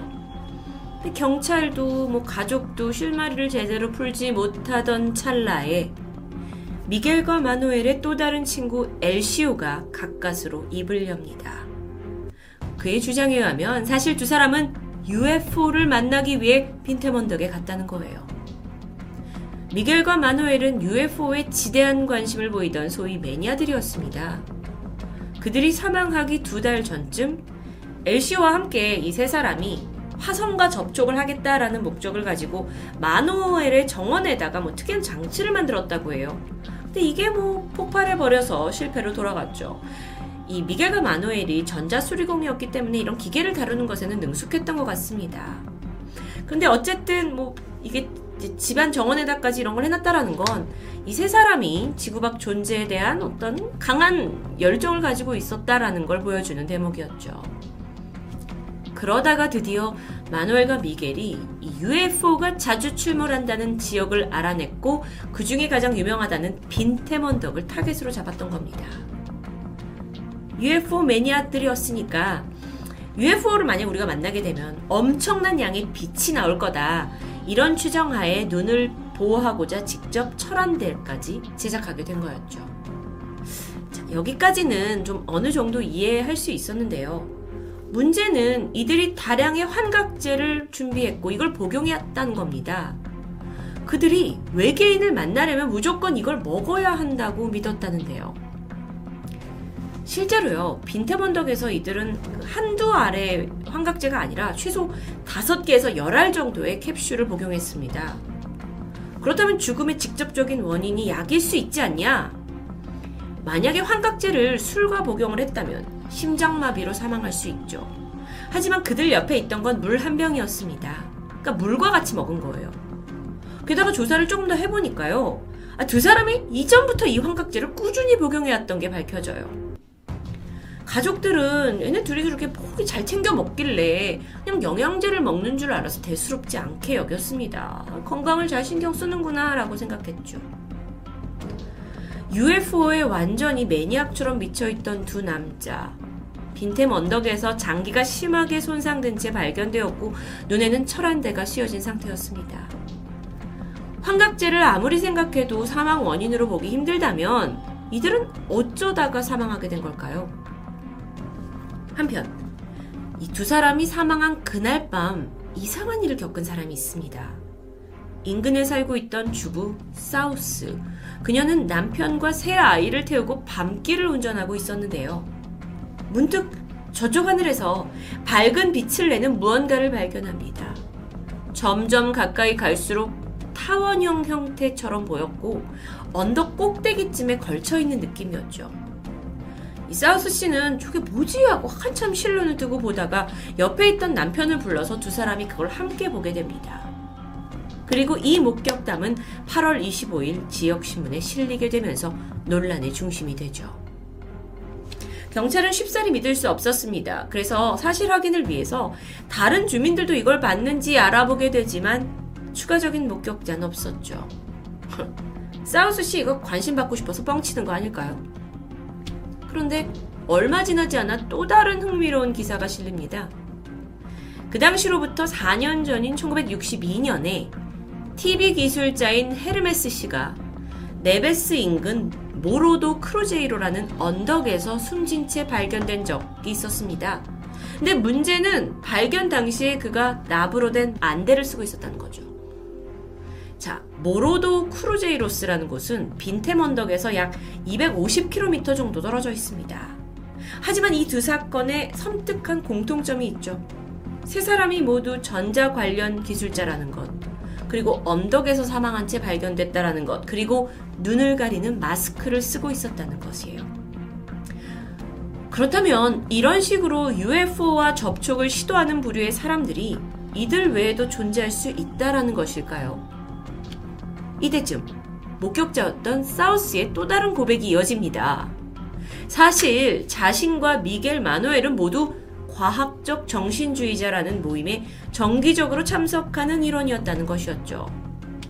[SPEAKER 1] 경찰도 뭐 가족도 실마리를 제대로 풀지 못하던 찰나에
[SPEAKER 2] 미겔과 마누엘의 또 다른 친구 엘시오가 가까스로 입을 엽니다. 그의 주장에 의하면 사실 두 사람은 UFO를 만나기 위해 빈테먼덕에 갔다는 거예요. 미겔과 마누엘은 UFO에 지대한 관심을 보이던 소위 매니아들이었습니다. 그들이 사망하기 두 달 전쯤 엘시오와 함께 이 세 사람이 화성과 접촉을 하겠다라는 목적을 가지고 마누엘의 정원에다가 뭐 특이한 장치를 만들었다고 해요. 근데 이게 뭐 폭발해 버려서 실패로 돌아갔죠. 이 미겔과 마누엘이 전자수리공이었기 때문에 이런 기계를 다루는 것에는 능숙했던 것 같습니다. 근데 어쨌든 뭐 이게 집안 정원에다까지 이런 걸 해놨다라는 건 이 세 사람이 지구 밖 존재에 대한 어떤 강한 열정을 가지고 있었다라는 걸 보여주는 대목이었죠. 그러다가 드디어 마누엘과 미겔이 UFO가 자주 출몰한다는 지역을 알아냈고 그 중에 가장 유명하다는 빈테먼덕을 타겟으로 잡았던 겁니다. UFO 매니아들이었으니까 UFO를 만약 우리가 만나게 되면 엄청난 양의 빛이 나올 거다. 이런 추정하에 눈을 보호하고자 직접 철안대까지 제작하게 된 거였죠. 자, 여기까지는 좀 어느 정도 이해할 수 있었는데요. 문제는 이들이 다량의 환각제를 준비했고 이걸 복용했다는 겁니다. 그들이 외계인을 만나려면 무조건 이걸 먹어야 한다고 믿었다는데요. 실제로요, 빈테번덕에서 이들은 그 한두 알의 환각제가 아니라 최소 5개에서 10알 정도의 캡슐을 복용했습니다. 그렇다면 죽음의 직접적인 원인이 약일 수 있지 않냐? 만약에 환각제를 술과 복용을 했다면 심장마비로 사망할 수 있죠. 하지만 그들 옆에 있던 건 물 한 병이었습니다. 그러니까 물과 같이 먹은 거예요. 게다가 조사를 조금 더 해보니까요. 아, 두 사람이 이전부터 이 환각제를 꾸준히 복용해왔던 게 밝혀져요. 가족들은 얘네 둘이 그렇게 폭이 잘 챙겨 먹길래 그냥 영양제를 먹는 줄 알아서 대수롭지 않게 여겼습니다. 건강을 잘 신경 쓰는구나 라고 생각했죠. UFO에 완전히 매니악처럼 미쳐있던 두 남자. 빈템 언덕에서 장기가 심하게 손상된 채 발견되었고 눈에는 철 한 대가 씌어진 상태였습니다. 환각제를 아무리 생각해도 사망 원인으로 보기 힘들다면 이들은 어쩌다가 사망하게 된 걸까요? 한편 이 두 사람이 사망한 그날 밤 이상한 일을 겪은 사람이 있습니다. 인근에 살고 있던 주부 사우스. 그녀는 남편과 새 아이를 태우고 밤길을 운전하고 있었는데요. 문득 저쪽 하늘에서 밝은 빛을 내는 무언가를 발견합니다. 점점 가까이 갈수록 타원형 형태처럼 보였고 언덕 꼭대기쯤에 걸쳐 있는 느낌이었죠. 이 사우스 씨는 저게 뭐지 하고 한참 실눈을 뜨고 보다가 옆에 있던 남편을 불러서 두 사람이 그걸 함께 보게 됩니다. 그리고 이 목격담은 8월 25일 지역신문에 실리게 되면서 논란의 중심이 되죠. 경찰은 쉽사리 믿을 수 없었습니다. 그래서 사실 확인을 위해서 다른 주민들도 이걸 봤는지 알아보게 되지만 추가적인 목격자는 없었죠. 사우스 씨 이거 관심 받고 싶어서 뻥치는 거 아닐까요? 그런데 얼마 지나지 않아 또 다른 흥미로운 기사가 실립니다. 그 당시로부터 4년 전인 1962년에 TV 기술자인 헤르메스 씨가 네베스 인근 모로도 크루제이로라는 언덕에서 숨진 채 발견된 적이 있었습니다. 근데 문제는 발견 당시에 그가 납으로 된 안대를 쓰고 있었다는 거죠. 자, 모로도 크루제이로스라는 곳은 빈템 언덕에서 약 250km 정도 떨어져 있습니다. 하지만 이 두 사건에 섬뜩한 공통점이 있죠. 세 사람이 모두 전자 관련 기술자라는 것, 그리고 언덕에서 사망한 채 발견됐다라는 것, 그리고 눈을 가리는 마스크를 쓰고 있었다는 것이에요. 그렇다면 이런 식으로 UFO와 접촉을 시도하는 부류의 사람들이 이들 외에도 존재할 수 있다라는 것일까요? 이때쯤 목격자였던 사우스의 또 다른 고백이 이어집니다. 사실 자신과 미겔 마누엘은 모두 과학적 정신주의자라는 모임에 정기적으로 참석하는 일원이었다는 것이었죠.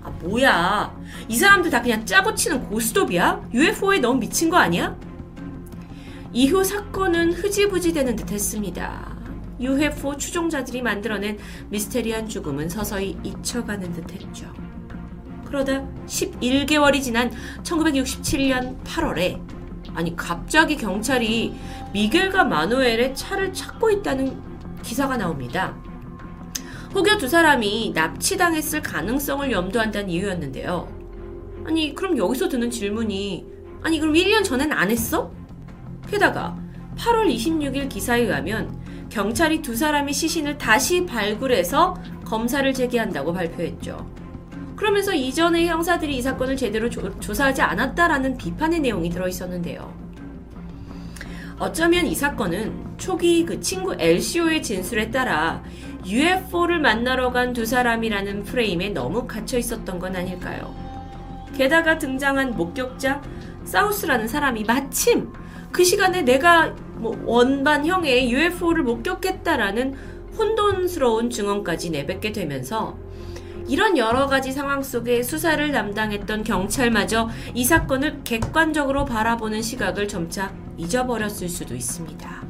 [SPEAKER 2] 아, 뭐야. 이 사람들 다 그냥 짜고 치는 고스톱이야? UFO에 너무 미친 거 아니야? 이후 사건은 흐지부지 되는 듯 했습니다. UFO 추종자들이 만들어낸 미스테리한 죽음은 서서히 잊혀가는 듯 했죠. 그러다 11개월이 지난 1967년 8월에 아니 갑자기 경찰이 미겔과 마누엘의 차를 찾고 있다는 기사가 나옵니다. 혹여 두 사람이 납치당했을 가능성을 염두한다는 이유였는데요. 아니 그럼 여기서 드는 질문이 아니 그럼 1년 전엔 안 했어? 게다가 8월 26일 기사에 의하면 경찰이 두 사람의 시신을 다시 발굴해서 검사를 제기한다고 발표했죠. 그러면서 이전의 형사들이 이 사건을 제대로 조, 조사하지 않았다라는 비판의 내용이 들어있었는데요. 어쩌면 이 사건은 초기 그 친구 LCO의 진술에 따라 UFO를 만나러 간 두 사람이라는 프레임에 너무 갇혀 있었던 건 아닐까요? 게다가 등장한 목격자 사우스라는 사람이 마침 그 시간에 내가 뭐 원반형의 UFO를 목격했다라는 혼돈스러운 증언까지 내뱉게 되면서 이런 여러 가지 상황 속에 수사를 담당했던 경찰마저 이 사건을 객관적으로 바라보는 시각을 점차 잊어버렸을 수도 있습니다.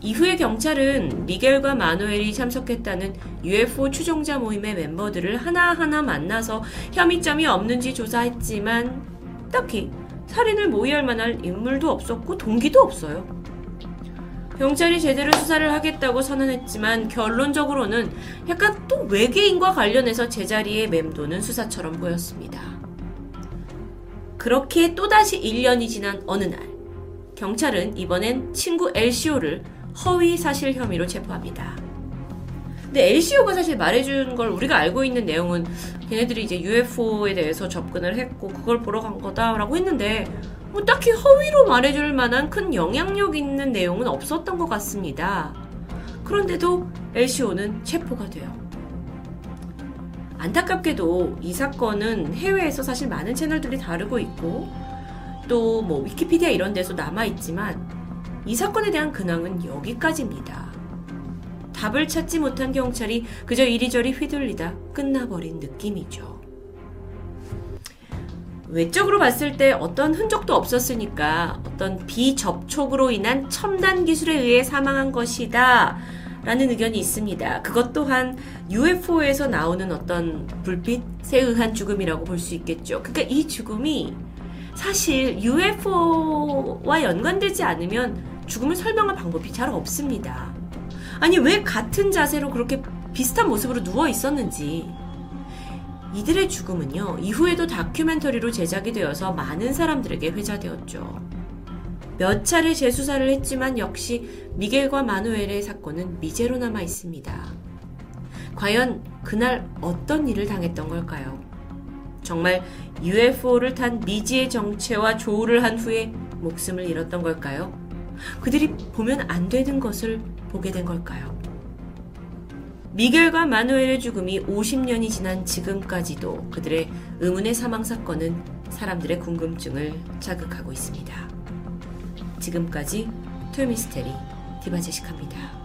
[SPEAKER 2] 이후에 경찰은 미겔과 마누엘이 참석했다는 UFO 추종자 모임의 멤버들을 하나하나 만나서 혐의점이 없는지 조사했지만 딱히 살인을 모의할 만한 인물도 없었고 동기도 없어요. 경찰이 제대로 수사를 하겠다고 선언했지만 결론적으로는 약간 또 외계인과 관련해서 제자리에 맴도는 수사처럼 보였습니다. 그렇게 또다시 1년이 지난 어느 날, 경찰은 이번엔 친구 LCO를 허위 사실 혐의로 체포합니다. 근데 LCO가 사실 말해준 걸 우리가 알고 있는 내용은 걔네들이 이제 UFO에 대해서 접근을 했고 그걸 보러 간 거다라고 했는데 뭐 딱히 허위로 말해줄 만한 큰 영향력 있는 내용은 없었던 것 같습니다. 그런데도 LCO는 체포가 돼요. 안타깝게도 이 사건은 해외에서 사실 많은 채널들이 다루고 있고 또 뭐 위키피디아 이런 데서 남아있지만 이 사건에 대한 근황은 여기까지입니다. 답을 찾지 못한 경찰이 그저 이리저리 휘둘리다 끝나버린 느낌이죠. 외적으로 봤을 때 어떤 흔적도 없었으니까 어떤 비접촉으로 인한 첨단 기술에 의해 사망한 것이다. 라는 의견이 있습니다. 그것 또한 UFO에서 나오는 어떤 불빛에 의한 죽음이라고 볼 수 있겠죠. 그러니까 이 죽음이 사실 UFO와 연관되지 않으면 죽음을 설명할 방법이 잘 없습니다. 아니, 왜 같은 자세로 그렇게 비슷한 모습으로 누워 있었는지. 이들의 죽음은요, 이후에도 다큐멘터리로 제작이 되어서 많은 사람들에게 회자되었죠. 몇 차례 재수사를 했지만 역시 미겔과 마누엘의 사건은 미제로 남아 있습니다. 과연 그날 어떤 일을 당했던 걸까요? 정말 UFO를 탄 미지의 정체와 조우를 한 후에 목숨을 잃었던 걸까요? 그들이 보면 안 되는 것을 보게 된 걸까요? 미겔과 마누엘의 죽음이 50년이 지난 지금까지도 그들의 의문의 사망 사건은 사람들의 궁금증을 자극하고 있습니다. 지금까지 토요미스테리 디바제식합니다.